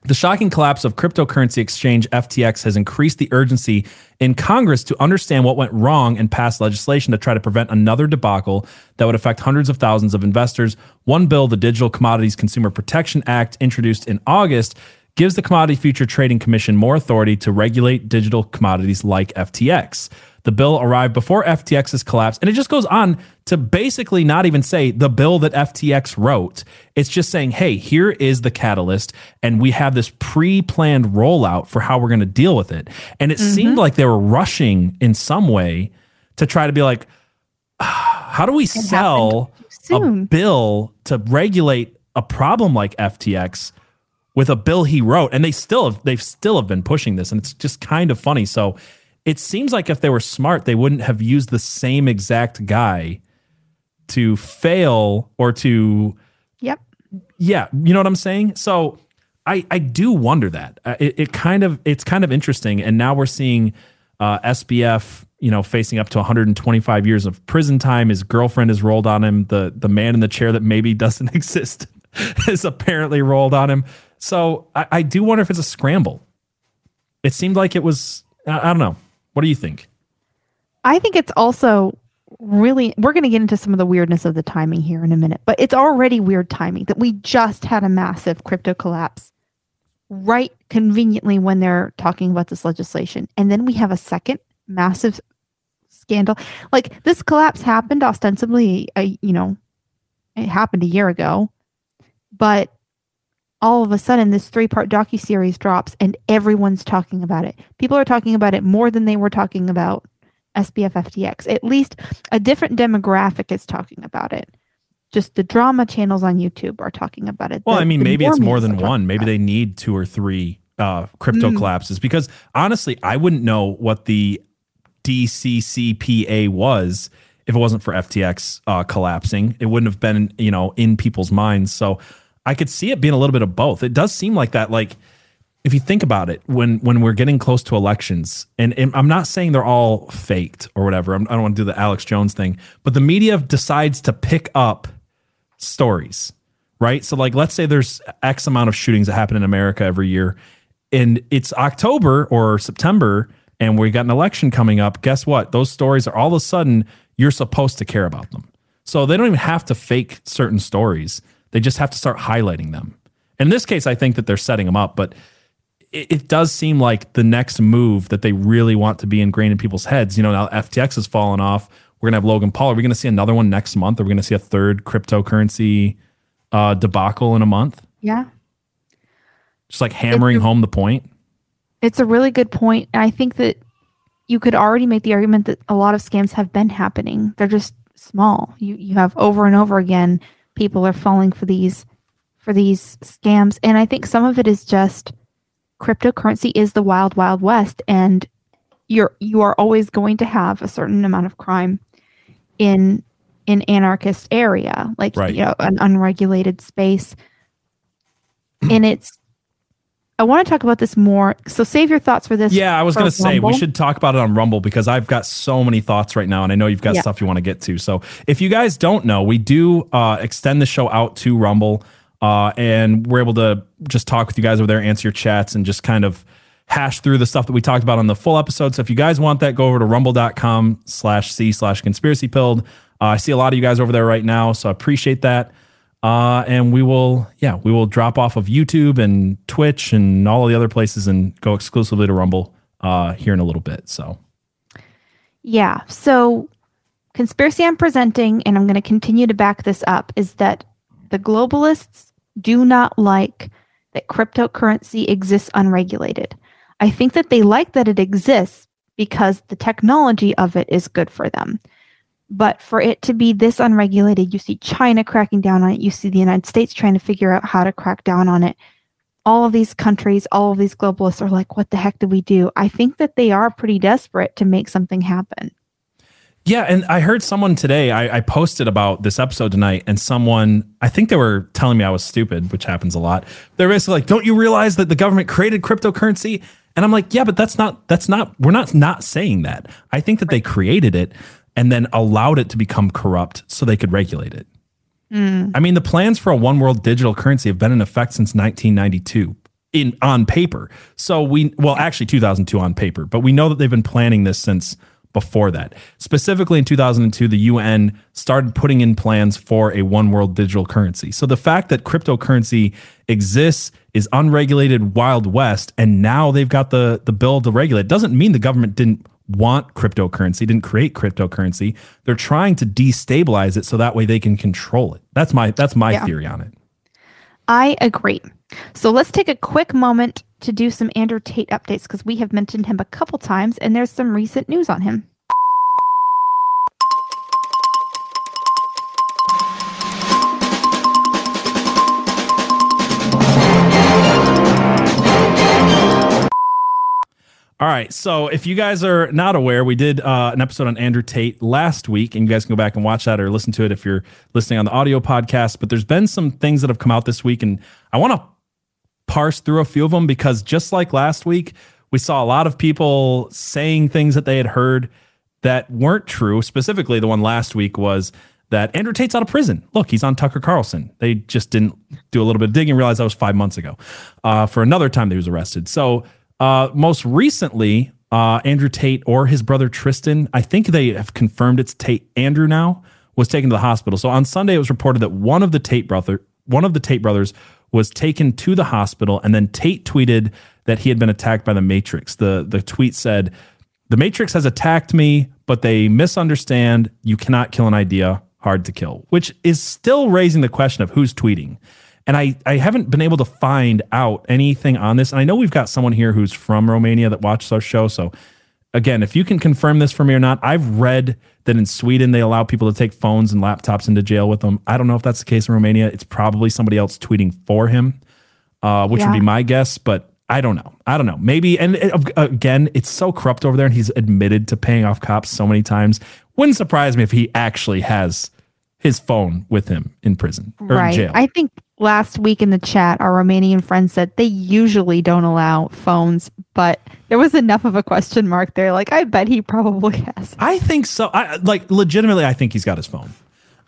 The shocking collapse of cryptocurrency exchange FTX has increased the urgency in Congress to understand what went wrong and pass legislation to try to prevent another debacle that would affect hundreds of thousands of investors. One bill, the Digital Commodities Consumer Protection Act, introduced in August, gives the Commodity Future Trading Commission more authority to regulate digital commodities like FTX. The bill arrived before FTX's collapse. And it just goes on to basically not even say the bill that FTX wrote. It's just saying, hey, here is the catalyst. And we have this pre planned rollout for how we're going to deal with it. And it mm-hmm. seemed like they were rushing in some way to try to be like, how do we it sell a bill to regulate a problem like FTX? With a bill he wrote and they still have they've still have been pushing this and it's just kind of funny so it seems like if they were smart, they wouldn't have used the same exact guy to fail or to. Yep. Yeah, you know what I'm saying. So I I do wonder that uh, it, it kind of it's kind of interesting, and now we're seeing uh, SBF you know facing up to 125 years of prison time. His girlfriend has rolled on him. The the man in the chair that maybe doesn't exist has apparently rolled on him. So I, I do wonder if it's a scramble. It seemed like it was. I, I don't know. What do you think? I think it's also really we're going to get into some of the weirdness of the timing here in a minute, but it's already weird timing that we just had a massive crypto collapse right conveniently when they're talking about this legislation. And then we have a second massive scandal. Like this collapse happened ostensibly, a, you know, it happened a year ago, but all of a sudden this three part docu series drops and everyone's talking about it. People are talking about it more than they were talking about SBF FTX. At least a different demographic is talking about it. Just the drama channels on YouTube are talking about it. Well, the, I mean, maybe it's more than one. Maybe they need two or three uh, crypto mm. collapses because honestly, I wouldn't know what the DCCPA was if it wasn't for FTX uh, collapsing. It wouldn't have been, you know, in people's minds. So I could see it being a little bit of both. It does seem like that. Like if you think about it, when when we're getting close to elections, and, and I'm not saying they're all faked or whatever. I'm, I do not want to do the Alex Jones thing, but the media decides to pick up stories, right? So like, let's say there's X amount of shootings that happen in America every year, and it's October or September, and we got an election coming up. Guess what? Those stories are all of a sudden you're supposed to care about them. So they don't even have to fake certain stories they just have to start highlighting them. In this case, I think that they're setting them up, but it, it does seem like the next move that they really want to be ingrained in people's heads. You know, now FTX has fallen off. We're gonna have Logan Paul. Are we gonna see another one next month? Are we gonna see a third cryptocurrency uh, debacle in a month? Yeah. Just like hammering home the point. It's a really good point. I think that you could already make the argument that a lot of scams have been happening. They're just small. You you have over and over again people are falling for these for these scams and i think some of it is just cryptocurrency is the wild wild west and you're you are always going to have a certain amount of crime in an anarchist area like right. you know an unregulated space and it's I want to talk about this more. So save your thoughts for this. Yeah, I was going to say we should talk about it on Rumble because I've got so many thoughts right now, and I know you've got yeah. stuff you want to get to. So if you guys don't know, we do uh, extend the show out to Rumble, uh, and we're able to just talk with you guys over there, answer your chats, and just kind of hash through the stuff that we talked about on the full episode. So if you guys want that, go over to rumble.com slash c slash conspiracy pilled. Uh, I see a lot of you guys over there right now, so I appreciate that. Uh, and we will, yeah, we will drop off of YouTube and Twitch and all the other places and go exclusively to Rumble uh, here in a little bit. So, yeah. So, conspiracy I'm presenting, and I'm going to continue to back this up, is that the globalists do not like that cryptocurrency exists unregulated. I think that they like that it exists because the technology of it is good for them. But for it to be this unregulated, you see China cracking down on it, you see the United States trying to figure out how to crack down on it. All of these countries, all of these globalists are like, what the heck do we do? I think that they are pretty desperate to make something happen. Yeah, and I heard someone today, I, I, posted about this episode tonight, and someone, I think they were telling me I was stupid, which happens a lot. They're basically like, Don't you realize that the government created cryptocurrency? And I'm like, Yeah, but that's not, that's not, we're not not saying that. I think that they created it and then allowed it to become corrupt so they could regulate it. Mm. I mean, the plans for a one world digital currency have been in effect since 1992. in on paper. So we well actually 2002 on paper, but we know that they've been planning this since before that. Specifically in 2002 the UN started putting in plans for a one world digital currency. So the fact that cryptocurrency exists is unregulated wild west and now they've got the the bill to regulate it doesn't mean the government didn't want cryptocurrency, didn't create cryptocurrency. They're trying to destabilize it so that way they can control it. That's my that's my yeah. theory on it. I agree. So let's take a quick moment to do some Andrew Tate updates because we have mentioned him a couple times and there's some recent news on him. All right. So if you guys are not aware, we did uh, an episode on Andrew Tate last week, and you guys can go back and watch that or listen to it if you're listening on the audio podcast. But there's been some things that have come out this week, and I want to parse through a few of them because just like last week, we saw a lot of people saying things that they had heard that weren't true. Specifically, the one last week was that Andrew Tate's out of prison. Look, he's on Tucker Carlson. They just didn't do a little bit of digging, realize that was five months ago uh, for another time that he was arrested. So uh, most recently, uh, Andrew Tate or his brother Tristan, I think they have confirmed it's Tate Andrew now, was taken to the hospital. So on Sunday, it was reported that one of the Tate brother, one of the Tate brothers, was taken to the hospital, and then Tate tweeted that he had been attacked by the Matrix. the The tweet said, "The Matrix has attacked me, but they misunderstand. You cannot kill an idea. Hard to kill," which is still raising the question of who's tweeting. And I, I haven't been able to find out anything on this. And I know we've got someone here who's from Romania that watches our show. So, again, if you can confirm this for me or not, I've read that in Sweden they allow people to take phones and laptops into jail with them. I don't know if that's the case in Romania. It's probably somebody else tweeting for him, uh, which yeah. would be my guess. But I don't know. I don't know. Maybe. And it, again, it's so corrupt over there, and he's admitted to paying off cops so many times. Wouldn't surprise me if he actually has his phone with him in prison or right. in jail. I think last week in the chat, our Romanian friend said they usually don't allow phones, but there was enough of a question mark there. Like, I bet he probably has. I think so. I like legitimately. I think he's got his phone.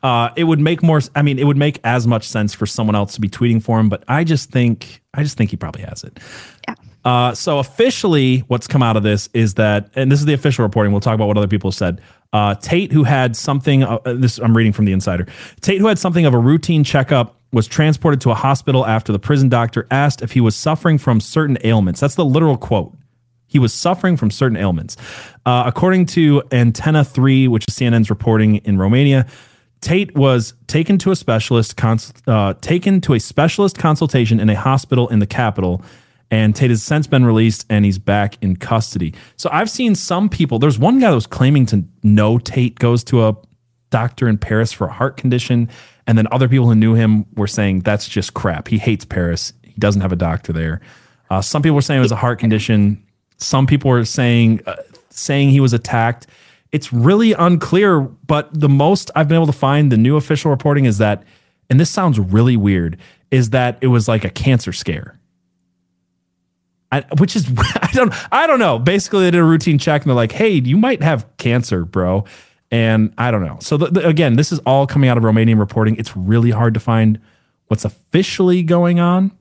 Uh, it would make more. I mean, it would make as much sense for someone else to be tweeting for him, but I just think, I just think he probably has it. Yeah. Uh, so officially, what's come out of this is that, and this is the official reporting. We'll talk about what other people said. Uh, Tate, who had something, uh, this I'm reading from the Insider. Tate, who had something of a routine checkup, was transported to a hospital after the prison doctor asked if he was suffering from certain ailments. That's the literal quote. He was suffering from certain ailments. Uh, according to Antena 3, which is CNN's reporting in Romania, Tate was taken to a specialist cons- uh, taken to a specialist consultation in a hospital in the capital and Tate has since been released and he's back in custody. So I've seen some people. There's one guy that was claiming to know Tate goes to a doctor in Paris for a heart condition, and then other people who knew him were saying that's just crap. He hates Paris. He doesn't have a doctor there. Uh, some people were saying it was a heart condition. Some people were saying uh, saying he was attacked. It's really unclear. But the most I've been able to find, the new official reporting is that, and this sounds really weird, is that it was like a cancer scare I, which is I don't I don't know. Basically, they did a routine check and they're like, "Hey, you might have cancer, bro." And I don't know. So the, the, again, this is all coming out of Romanian reporting. It's really hard to find what's officially going on.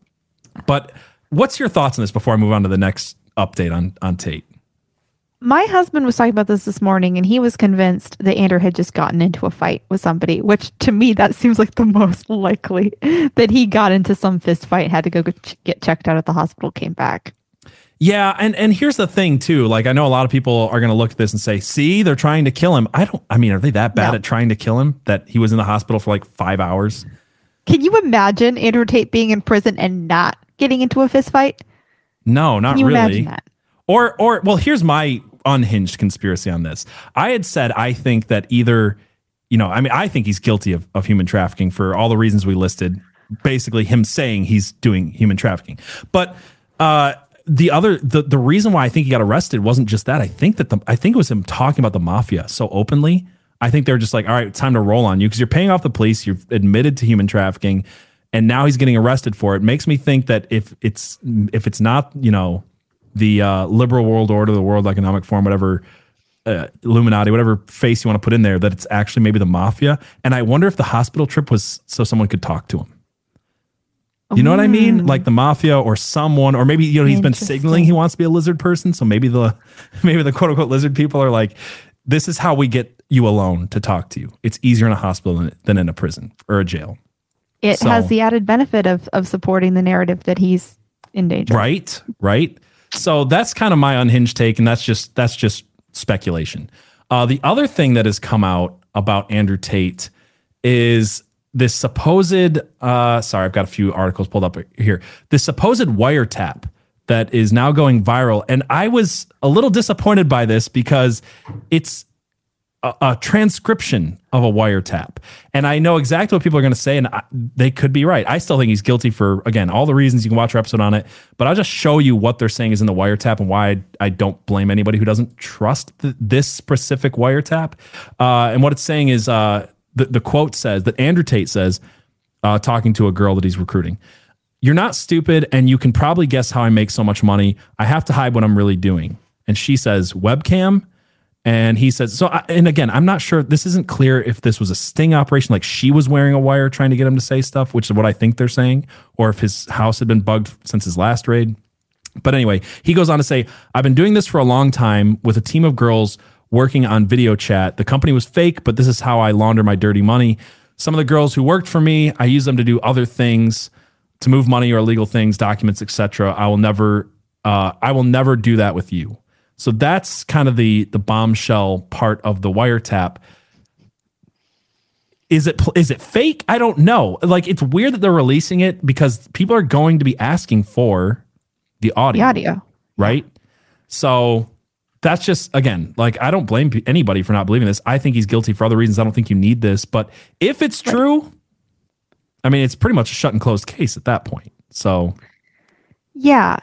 But what's your thoughts on this before I move on to the next update on on Tate? My husband was talking about this this morning, and he was convinced that Andrew had just gotten into a fight with somebody. Which to me, that seems like the most likely that he got into some fist fight, had to go get checked out at the hospital, came back. Yeah, and and here's the thing too. Like I know a lot of people are going to look at this and say, "See, they're trying to kill him." I don't. I mean, are they that bad no. at trying to kill him that he was in the hospital for like five hours? Can you imagine Andrew Tate being in prison and not getting into a fist fight? No, not really. Or or well, here's my unhinged conspiracy on this. I had said I think that either, you know, I mean, I think he's guilty of, of human trafficking for all the reasons we listed. Basically, him saying he's doing human trafficking, but uh, the other the the reason why I think he got arrested wasn't just that. I think that the I think it was him talking about the mafia so openly. I think they're just like, all right, time to roll on you because you're paying off the police. You've admitted to human trafficking, and now he's getting arrested for it. Makes me think that if it's if it's not you know the uh, liberal world order, the World Economic Forum, whatever uh, Illuminati, whatever face you want to put in there, that it's actually maybe the mafia. And I wonder if the hospital trip was so someone could talk to him. You know what I mean? Mm. Like the mafia or someone, or maybe you know he's been signaling he wants to be a lizard person. So maybe the maybe the quote unquote lizard people are like, this is how we get you alone to talk to you. It's easier in a hospital than, than in a prison or a jail. It So- has the added benefit of of supporting the narrative that he's in danger. Right, right. So that's kind of my unhinged take, and that's just that's just speculation. Uh, the other thing that has come out about Andrew Tate is this supposed. Uh, sorry, I've got a few articles pulled up here. This supposed wiretap that is now going viral, and I was a little disappointed by this because it's a, transcription of a wiretap. And I know exactly what people are going to say, and I, they could be right. I still think he's guilty for, again, all the reasons you can watch our episode on it, but I'll just show you what they're saying is in the wiretap and why I, I don't blame anybody who doesn't trust th- this specific wiretap. Uh, and what it's saying is uh, the, the quote says that Andrew Tate says, uh, talking to a girl that he's recruiting. You're not stupid, and you can probably guess how I make so much money. I have to hide what I'm really doing. And she says, webcam. And he says, so, I, and again, I'm not sure. This isn't clear if this was a sting operation, like she was wearing a wire trying to get him to say stuff, which is what I think they're saying, or if his house had been bugged since his last raid. But anyway, he goes on to say, I've been doing this for a long time with a team of girls working on video chat. The company was fake, but this is how I launder my dirty money. Some of the girls who worked for me, I use them to do other things, to move money or illegal things, documents, etc. I will never, uh, I will never do that with you. So that's kind of the the bombshell part of the wiretap. Is it is it fake? I don't know. Like it's weird that they're releasing it because people are going to be asking for the audio The audio. right? So that's just again, like I don't blame anybody for not believing this. I think he's guilty for other reasons. I don't think you need this, but if it's true, I mean, it's pretty much a shut and closed case at that point. So Yeah.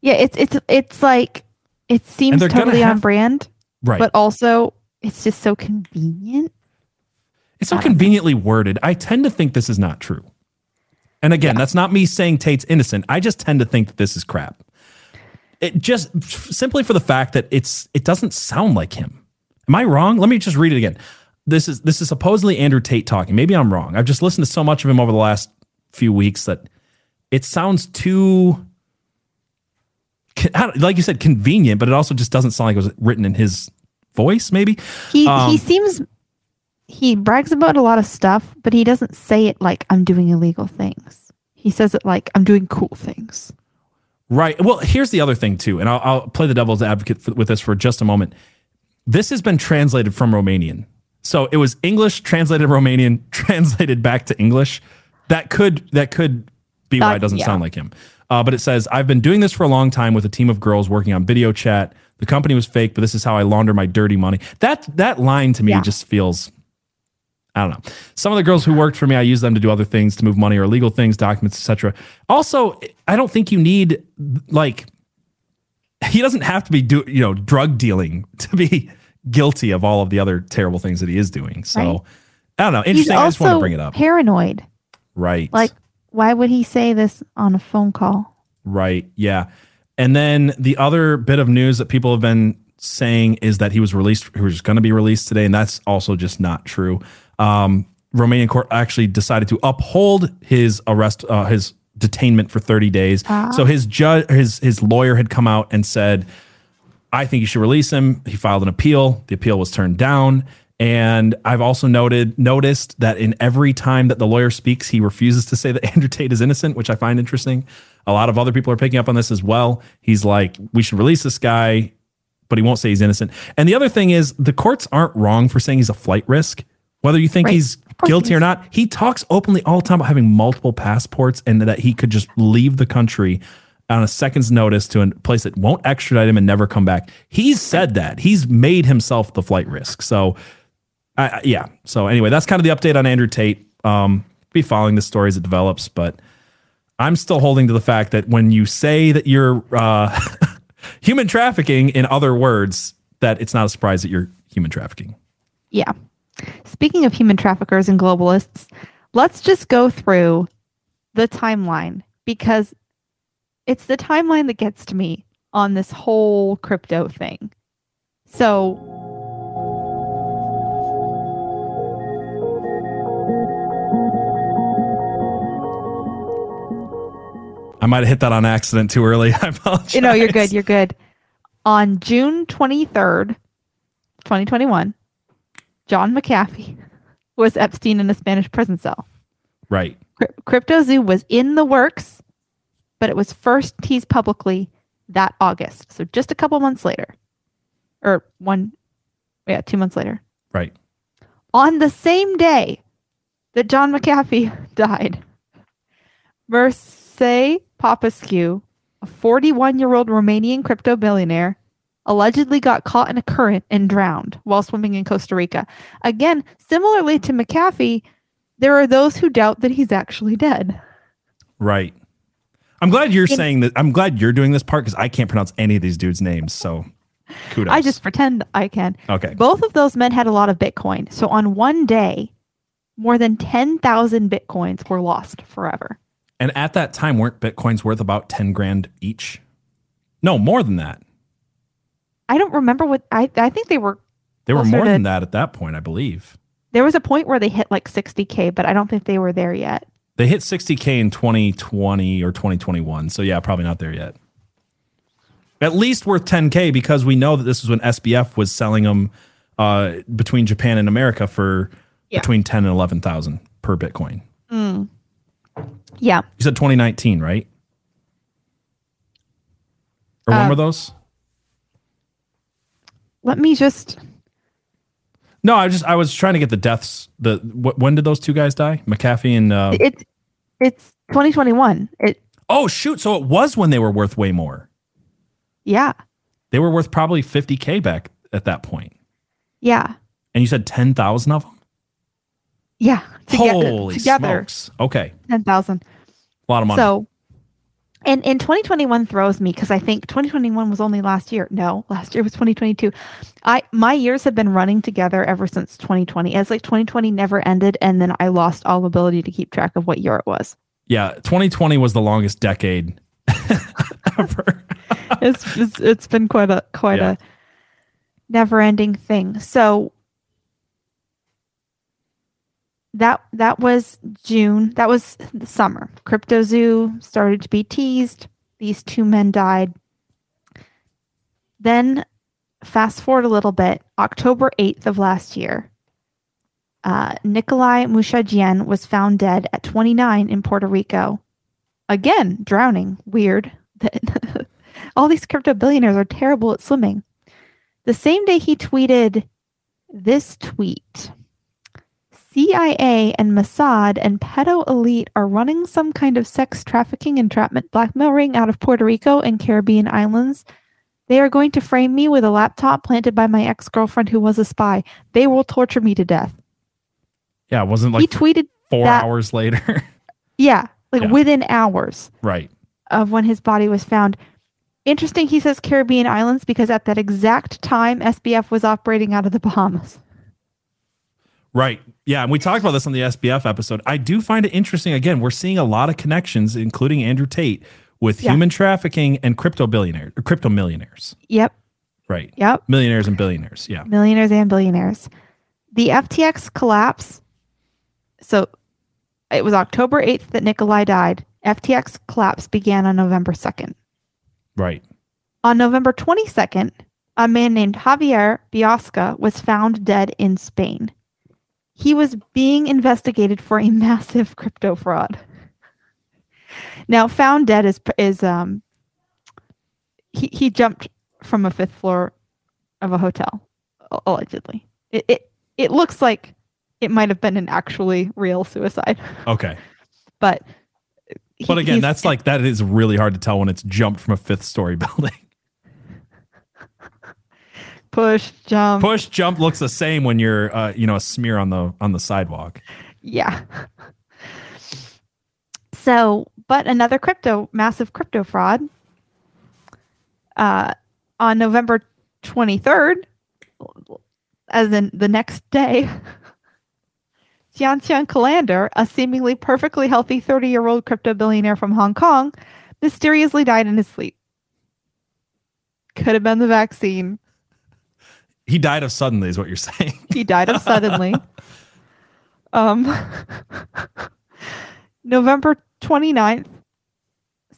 Yeah, it's it's it's like it seems totally on brand, right, but also it's just so convenient. it's so I don't know. conveniently worded. I tend to think this is not true. And again, that's not me saying Tate's innocent. I just tend to think that this is crap. It just simply for the fact that it's it doesn't sound like him. Am I wrong? Let me just read it again. This is this is supposedly Andrew Tate talking. Maybe I'm wrong. I've just listened to so much of him over the last few weeks that it sounds too con- I don't- like you said convenient, but it also just doesn't sound like it was written in his voice maybe. He Um, he seems he brags about a lot of stuff, but he doesn't say it like I'm doing illegal things. He says it like I'm doing cool things. Right. Well, here's the other thing too, and I'll, I'll play the devil's advocate for, with this for just a moment. This has been translated from Romanian, so it was English translated Romanian, translated back to English. That could that could be why it doesn't yeah. sound like him. Uh, but it says, "I've been doing this for a long time with a team of girls working on video chat. The company was fake, but this is how I launder my dirty money." That that line to me Yeah. just feels I don't know. Some of the girls who worked for me, I use them to do other things, to move money or illegal things, documents, etc. Also, I don't think you need like he doesn't have to be do you know drug dealing to be guilty of all of the other terrible things that he is doing. So Right. I don't know. He's Interesting. I just want to bring it up. paranoid. Right. Like, why would he say this on a phone call? Right. Yeah. And then the other bit of news that people have been saying is that he was released, he was going to be released today, and that's also just not true. Um, Romanian court actually decided to uphold his arrest, uh, his detainment for 30 days. Ah. So his judge, his his lawyer had come out and said, I think you should release him. He filed an appeal. The appeal was turned down. And I've also noted noticed that in every time that the lawyer speaks, he refuses to say that Andrew Tate is innocent, which I find interesting. A lot of other people are picking up on this as well. He's like, we should release this guy, but he won't say he's innocent. And the other thing is, the courts aren't wrong for saying he's a flight risk. Whether you think Right. he's guilty he or not, he talks openly all the time about having multiple passports and that he could just leave the country on a second's notice to a place that won't extradite him and never come back. He's said that. He's made himself the flight risk. So, I, yeah. So anyway, that's kind of the update on Andrew Tate. Um, be following the story as it develops, but I'm still holding to the fact that when you say that you're uh, human trafficking, in other words, that it's not a surprise that you're human trafficking. Yeah. Speaking of human traffickers and globalists, let's just go through the timeline because it's the timeline that gets to me on this whole crypto thing. So, I might have hit that on accident too early. I apologize. you know, you're good. You're good. On June 23rd, 2021, John McAfee was Epstein in a Spanish prison cell. Right. Cryp- CryptoZoo was in the works, but it was first teased publicly that August. So just a couple months later, or one, yeah, two months later. Right. On the same day that John McAfee died, Mircea Popescu, a 41 year old Romanian crypto billionaire, allegedly got caught in a current and drowned while swimming in Costa Rica. Again, similarly to McAfee, there are those who doubt that he's actually dead. Right. I'm glad you're In- saying that. I'm glad you're doing this part because I can't pronounce any of these dudes' names. So kudos. I just pretend I can. okay. Both of those men had a lot of Bitcoin. So on one day, more than 10,000 Bitcoins were lost forever. And at that time, weren't bitcoins worth about ten grand each? No, more than that. I don't remember what I, I think they were They were more to- than that at that point, I believe. there was a point where they hit like 60k, but I don't think they were there yet. They hit 60k in 2020 or 2021. So yeah, probably not there yet. At least worth 10k because we know that this is when SBF was selling them uh, between Japan and America for Yeah. between 10 and 11,000 per Bitcoin. Yeah. You said 2019, right? Or when Uh, were those? Let me just No, I just I was trying to get the deaths. The wh- when did those two guys die? McAfee and uh, it's it's 2021. It oh shoot! So it was when they were worth way more. yeah. They were worth probably 50k back at that point. Yeah. And you said 10,000 of them. Yeah. Toge- Holy together smokes! Okay, 10,000. a lot of money. So and and 2021 throws me because I think 2021 was only last year. No, last year was 2022. I my years have been running together ever since 2020. It's like 2020 never ended and then I lost all ability to keep track of what year it was. yeah, 2020 was the longest decade ever. it's, it's it's been quite a quite Yeah. a never ending thing. So that that was June. That was the summer. CryptoZoo started to be teased. These two men died. Then fast forward a little bit, October 8th of last year. Uh, Nikolai Mushegian was found dead at 29 in Puerto Rico. Again, drowning. Weird. All these crypto billionaires are terrible at swimming. The same day he tweeted this tweet CIA and Mossad and Pedo Elite are running some kind of sex trafficking, entrapment, blackmail ring out of Puerto Rico and Caribbean islands. They are going to frame me with a laptop planted by my ex girlfriend who was a spy. They will torture me to death. Yeah, it wasn't like he tweeted, four that- hours later. yeah, like Yeah. within hours. right. of when his body was found. Interesting, he says Caribbean islands because at that exact time, SBF was operating out of the Bahamas. Right. Yeah. And we talked about this on the SBF episode. I do find it interesting. Again, we're seeing a lot of connections, including Andrew Tate, with Yeah. human trafficking and crypto billionaires, or crypto millionaires. Yep, Right. yep. Millionaires and billionaires. Yeah. Millionaires and billionaires. The FTX collapse. So it was October 8th that Nikolai died. FTX collapse began on November 2nd. Right. On November 22nd, a man named Javier Biosca was found dead in Spain. He was being investigated for a massive crypto fraud. Now, found dead is is um he he jumped from a fifth floor of a hotel allegedly. It it, it looks like it might have been an actually real suicide, Okay. but he- But again, that's like, that is really hard to tell when it's jumped from a fifth story building. Push jump. Push jump looks the same when you're, uh, you know, a smear on the, on the sidewalk. Yeah. So, but another crypto, massive crypto fraud. Uh, on November 23rd, as in the next day, Tian Tian Kullander, a seemingly perfectly healthy 30 year old crypto billionaire from Hong Kong, mysteriously died in his sleep. Could have been the vaccine. He died of suddenly is what you're saying. He died of suddenly. Um, November 29th,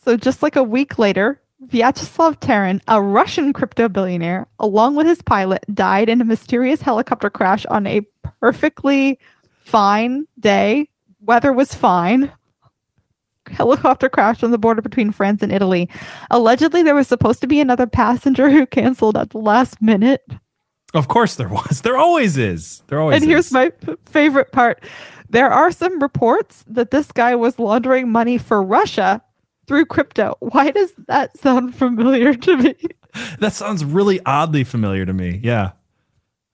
So just like a week later, Vyacheslav Taran, a Russian crypto billionaire, along with his pilot, died in a mysterious helicopter crash on a perfectly fine day. Weather was fine. Helicopter crashed on the border between France and Italy. Allegedly, there was supposed to be another passenger who canceled at the last minute. Of course there was. There always is. There always and here's is. my favorite part. There are some reports that this guy was laundering money for Russia through crypto. Why does that sound familiar to me? That sounds really oddly familiar to me. Yeah.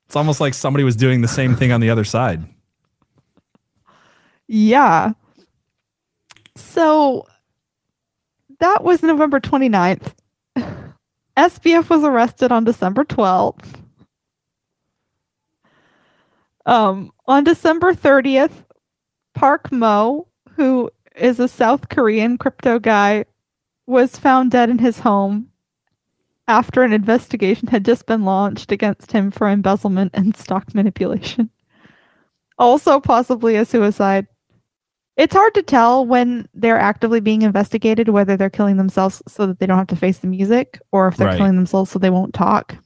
It's almost like somebody was doing the same thing on the other side. Yeah. So that was November 29th. SBF was arrested on December 12th. Um, on December 30th, Park Mo, who is a South Korean crypto guy, was found dead in his home after an investigation had just been launched against him for embezzlement and stock manipulation. Also, possibly a suicide. It's hard to tell when they're actively being investigated whether they're killing themselves so that they don't have to face the music or if they're Right. killing themselves so they won't talk.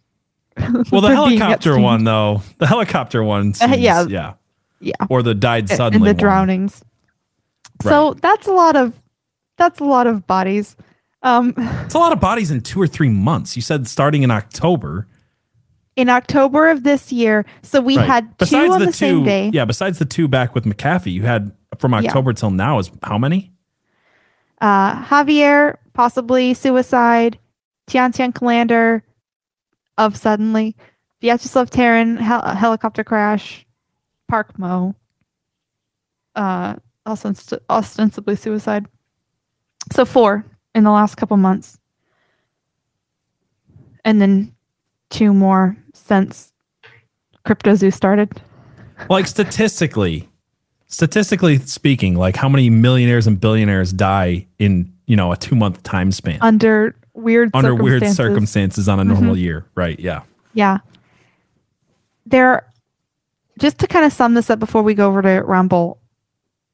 Well, the helicopter one, though, the helicopter one, Uh, yeah. yeah, Yeah. or the died and suddenly. the one. drownings. So that's a lot of that's a lot of bodies. Um, It's a lot of bodies in two or three months. You said starting in October. in October of this year, so we Right. had two on the, same day. Yeah, besides the two back with McAfee, you had from October till now is how many? Uh, Javier possibly suicide. Tian Tian Kullander of suddenly. Vyacheslav Taran hel- helicopter crash. Park Mo. Uh, ostensi- ostensibly suicide. So four in the last couple months, and then two more since CryptoZoo started. Like statistically, statistically speaking, like how many millionaires and billionaires die in you know a two month time span under weird under weird circumstances. on a normal year, right? Yeah. Yeah. There, just to kind of sum this up before we go over to Rumble,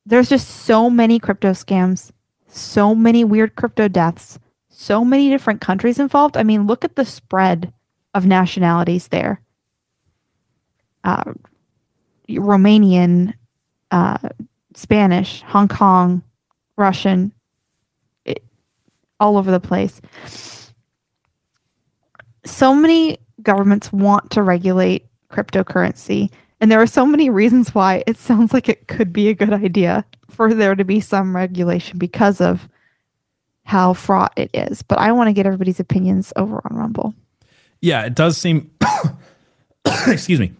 there's just so many crypto scams, so many weird crypto deaths, so many different countries involved. I mean, look at the spread of nationalities there. Uh, Romanian, uh, Spanish, Hong Kong, Russian, all over the place. So many governments want to regulate cryptocurrency, and there are so many reasons why it sounds like it could be a good idea for there to be some regulation because of how fraught it is. But I want to get everybody's opinions over on Rumble. Yeah, it does seem. excuse me.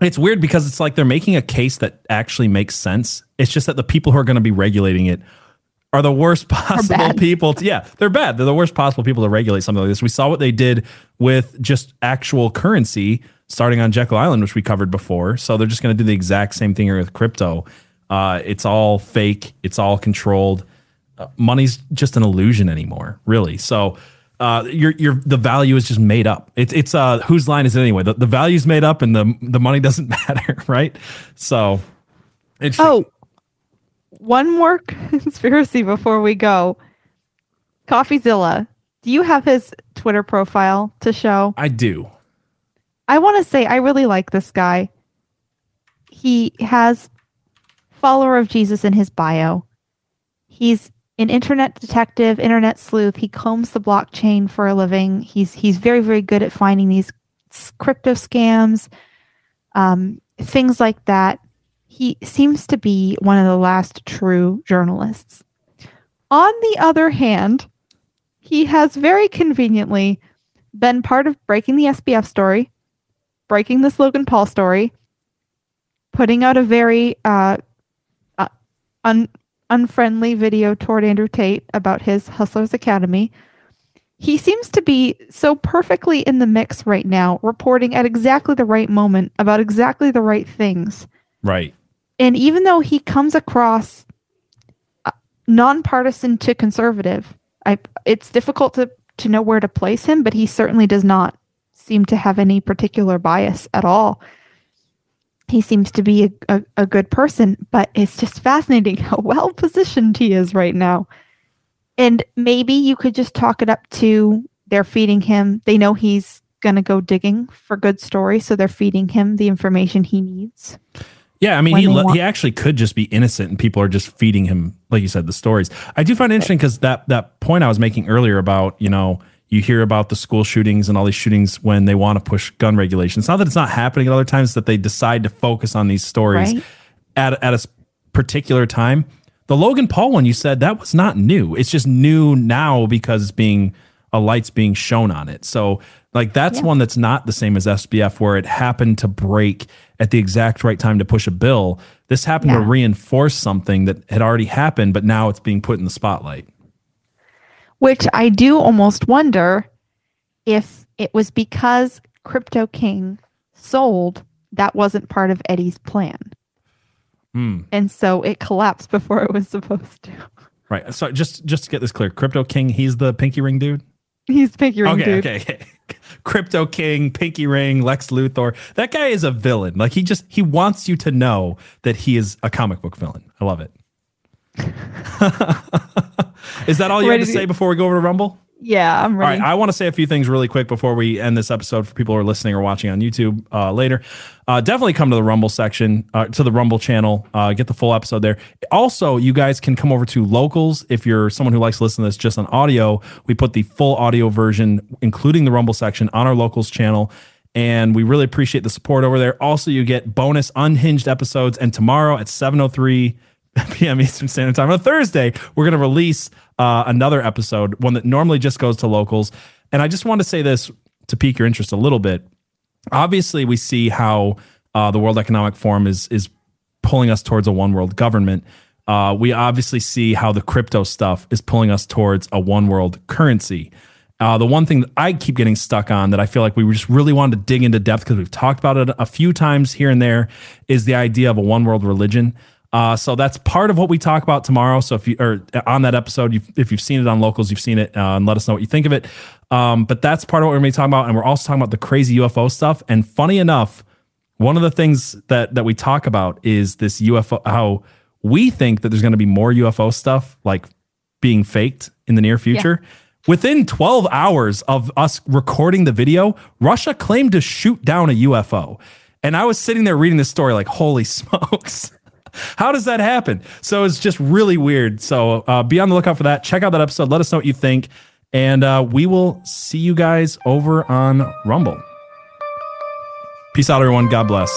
It's weird because it's like they're making a case that actually makes sense. It's just that the people who are going to be regulating it are the worst possible people. To, yeah, they're bad. They're the worst possible people to regulate something like this. We saw what they did with just actual currency starting on Jekyll Island, which we covered before. So they're just going to do the exact same thing here with crypto. Uh, it's all fake. It's all controlled. Uh, money's just an illusion anymore, really. So uh, your your the value is just made up. It's it's uh whose line is it anyway? The the value's made up and the the money doesn't matter, right? So interesting. Oh, one more conspiracy before we go. Coffeezilla, do you have his Twitter profile to show? I do. I want to say I really like this guy. He has follower of Jesus in his bio. He's an internet detective, internet sleuth. He combs the blockchain for a living. He's he's very very good at finding these crypto scams, um, things like that. He seems to be one of the last true journalists. On the other hand, he has very conveniently been part of breaking the SBF story, breaking this Logan Paul story, putting out a very uh, uh, un- unfriendly video toward Andrew Tate about his Hustlers Academy. He seems to be so perfectly in the mix right now, reporting at exactly the right moment about exactly the right things. Right. And even though he comes across uh, nonpartisan to conservative, I, it's difficult to, to know where to place him, but he certainly does not seem to have any particular bias at all. He seems to be a, a, a good person, but it's just fascinating how well positioned he is right now. And maybe you could just talk it up to they're feeding him. They know he's going to go digging for good stories, so they're feeding him the information he needs. Yeah, I mean, he want- he actually could just be innocent, and people are just feeding him, like you said, the stories. I do find interesting because that that point I was making earlier about you know you hear about the school shootings and all these shootings when they want to push gun regulations. It's not that it's not happening at other times that they decide to focus on these stories right. at at a particular time. The Logan Paul one you said that was not new. It's just new now because it's being a light's being shown on it. So like that's yeah. one that's not the same as SBF where it happened to break at the exact right time to push a bill. This happened yeah. to reinforce something that had already happened, but now it's being put in the spotlight. Which I do almost wonder if it was because Crypto King sold that wasn't part of Eddie's plan. Hmm. And so it collapsed before it was supposed to. Right. So just just to get this clear, Crypto King, he's the pinky ring dude. He's pinky ring okay, dude. Okay, okay. Crypto King, Pinky Ring, Lex Luthor. That guy is a villain. Like he just he wants you to know that he is a comic book villain. I love it. is that all you ready had to, to say before we go over to Rumble? Yeah, I'm ready. All right, I want to say a few things really quick before we end this episode for people who are listening or watching on YouTube uh, later. Uh, definitely come to the Rumble section, uh, to the Rumble channel, uh, get the full episode there. Also, you guys can come over to Locals if you're someone who likes to listen to this just on audio. We put the full audio version, including the Rumble section, on our Locals channel. And we really appreciate the support over there. Also, you get bonus unhinged episodes. And tomorrow at 703 p.m. Eastern Standard Time on Thursday, we're going to release uh, another episode, one that normally just goes to locals. And I just want to say this to pique your interest a little bit. Obviously, we see how uh, the World Economic Forum is is pulling us towards a one world government. Uh, we obviously see how the crypto stuff is pulling us towards a one world currency. Uh, the one thing that I keep getting stuck on that I feel like we just really wanted to dig into depth because we've talked about it a few times here and there is the idea of a one world religion. Uh, so that's part of what we talk about tomorrow. So if you or on that episode, you've, if you've seen it on locals, you've seen it, uh, and let us know what you think of it. Um, but that's part of what we're going to be talking about, and we're also talking about the crazy UFO stuff. And funny enough, one of the things that that we talk about is this UFO. How we think that there's going to be more UFO stuff like being faked in the near future. Yeah. Within 12 hours of us recording the video, Russia claimed to shoot down a UFO. And I was sitting there reading this story like, holy smokes. How does that happen? So it's just really weird. So uh, be on the lookout for that. Check out that episode. Let us know what you think. And uh, we will see you guys over on Rumble. Peace out, everyone. God bless.